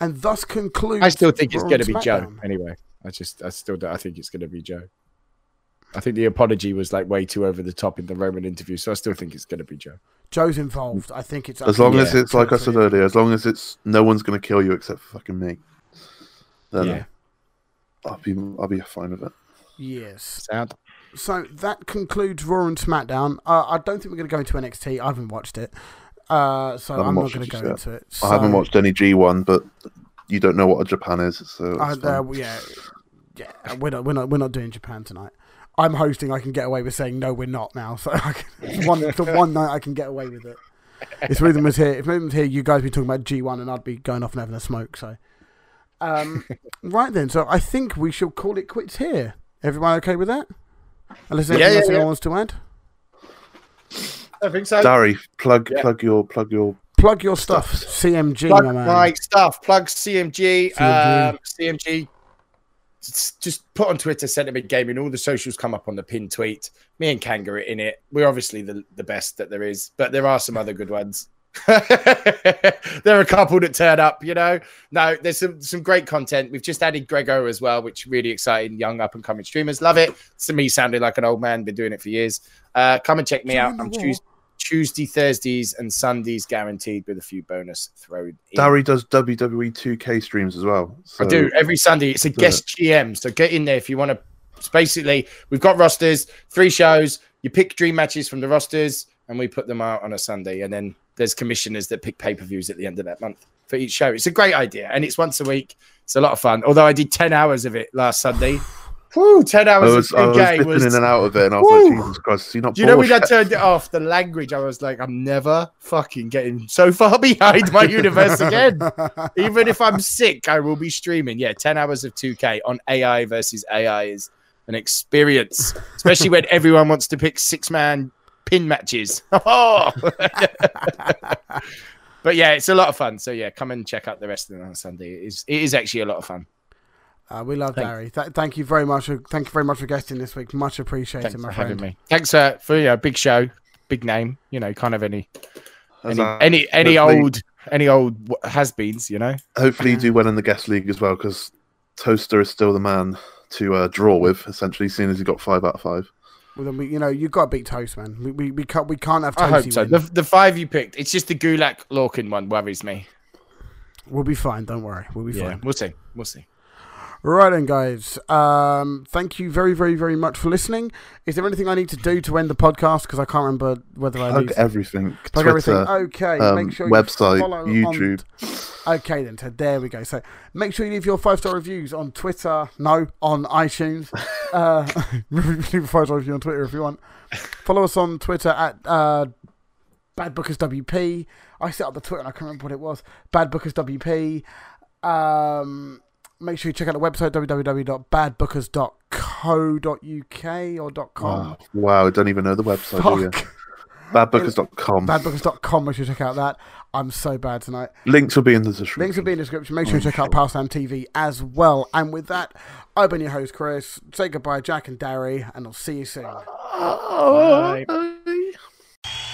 And thus concludes. I still think it's going to and be Joe. Anyway, I just, I still, don't, I think it's going to be Joe. I think the apology was like way too over the top in the Roman interview, so I still think it's going to be Joe. Joe's involved. I think it's As long as Yeah, it's like I said earlier, as long as it's no one's going to kill you except for fucking me, then Yeah, I'll be I'll be fine with it. Yes. sound. So that concludes Raw and SmackDown. Uh, I don't think we're going to go into NXT. I haven't watched it, uh, so I'm not going to go yet. into it. I haven't watched any G1, but you don't know what a Japan is, so Uh, uh, yeah, yeah. We're not, we're not, we're not doing Japan tonight. I'm hosting. I can get away with saying no, we're not now. So I can, one, the one night I can get away with it. If Rhythm was here, if Rhythm was here, you guys would be talking about G1, and I'd be going off and having a smoke. So, um, right then. So I think we shall call it quits here. Everyone okay with that? Unless there's Yeah, anything yeah, else anyone yeah. wants to add. I think so. Darry, plug Yeah. plug your plug your Plug your stuff. CMG, plug my man. my stuff. Plug CMG. CMG. Um, CMG. Just put on Twitter, Sentiment Gaming. All the socials come up on the pinned tweet. Me and Kanga are in it. We're obviously the, the best that there is, but there are some other good ones. there are a couple that turn up, you know. No, there's some some great content. We've just added Grego as well, which really exciting. Young up and coming streamers love it. It's me sounding like an old man. Been doing it for years. Uh, come and check me out. I'm war. Tues Tuesday, Thursdays, and Sundays guaranteed with a few bonus thrown in. Darry does WWE 2K streams as well. I So do every Sunday. It's a guest GM, so get in there if you want to. It's basically we've got rosters, three shows. You pick dream matches from the rosters, and we put them out on a Sunday. And then there's commissioners that pick pay per views at the end of that month for each show. It's a great idea, and it's once a week. It's a lot of fun. Although I did ten hours of it last Sunday. Woo, ten I hours was, of I was 2K was. in and out of it, and I was Woo. like, Jesus Christ, you're not Do you know when I turned it off? The language, I was like, I'm never fucking getting so far behind my universe again. Even if I'm sick, I will be streaming. Yeah, 10 hours of 2K on AI versus AI is an experience, especially when everyone wants to pick six man pin matches. Oh! but yeah, it's a lot of fun. So yeah, come and check out the rest of it on Sunday. It is, it is actually a lot of fun. Uh, we love Thank- Barry. Th- thank you very much. For, thank you very much for guesting this week. Much appreciated, Thanks my for friend. having me. Thanks uh, for your big show, big name. You know, kind of any any I- any, any old any old has-beens. You know. Hopefully, you do well in the guest league as well, because Toaster is still the man to uh, draw with, essentially, seeing as he got five out of five. Well, then we, you know, you've got to beat Toast, man. We we, we can't we can't have I hope so. The, the five you picked, it's just the Gulak Lorcan one worries me. We'll be fine. Don't worry. We'll be Yeah, fine. we'll see. We'll see. Right then, guys. Um, thank you very, very, very much for listening. Is there anything I need to do to end the podcast? Because I can't remember whether I Plug everything. plug Twitter, everything. Okay, um, make sure you website, follow on- YouTube. Okay, then, Ted. There we go. So make sure you leave your five star reviews on Twitter. No, on iTunes. uh, leave a five star review on Twitter if you want. Follow us on Twitter at uh, Bad Bookers WP. I set up the Twitter and I can't remember what it was. Bad Bookers WP. Um, make sure you check out the website www.badbookers.co.uk or .com. Oh, wow, I don't even know the website. do you? Fuck. Badbookers.com. Badbookers.com. Make sure you check out that. I'm so bad tonight. Links will be in the description. Links will be in the description. Make sure you Oh, check out Powerslam TV as well. And with that, I've been your host, Chris. Say goodbye, Jack and Darry, and I'll see you soon. Bye.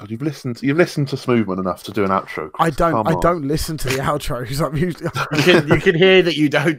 God, you've listened. You've listened to Smoothman enough to do an outro. Chris. I don't. Come I on. don't listen to the outros. I'm usually. You can, you can hear that you don't.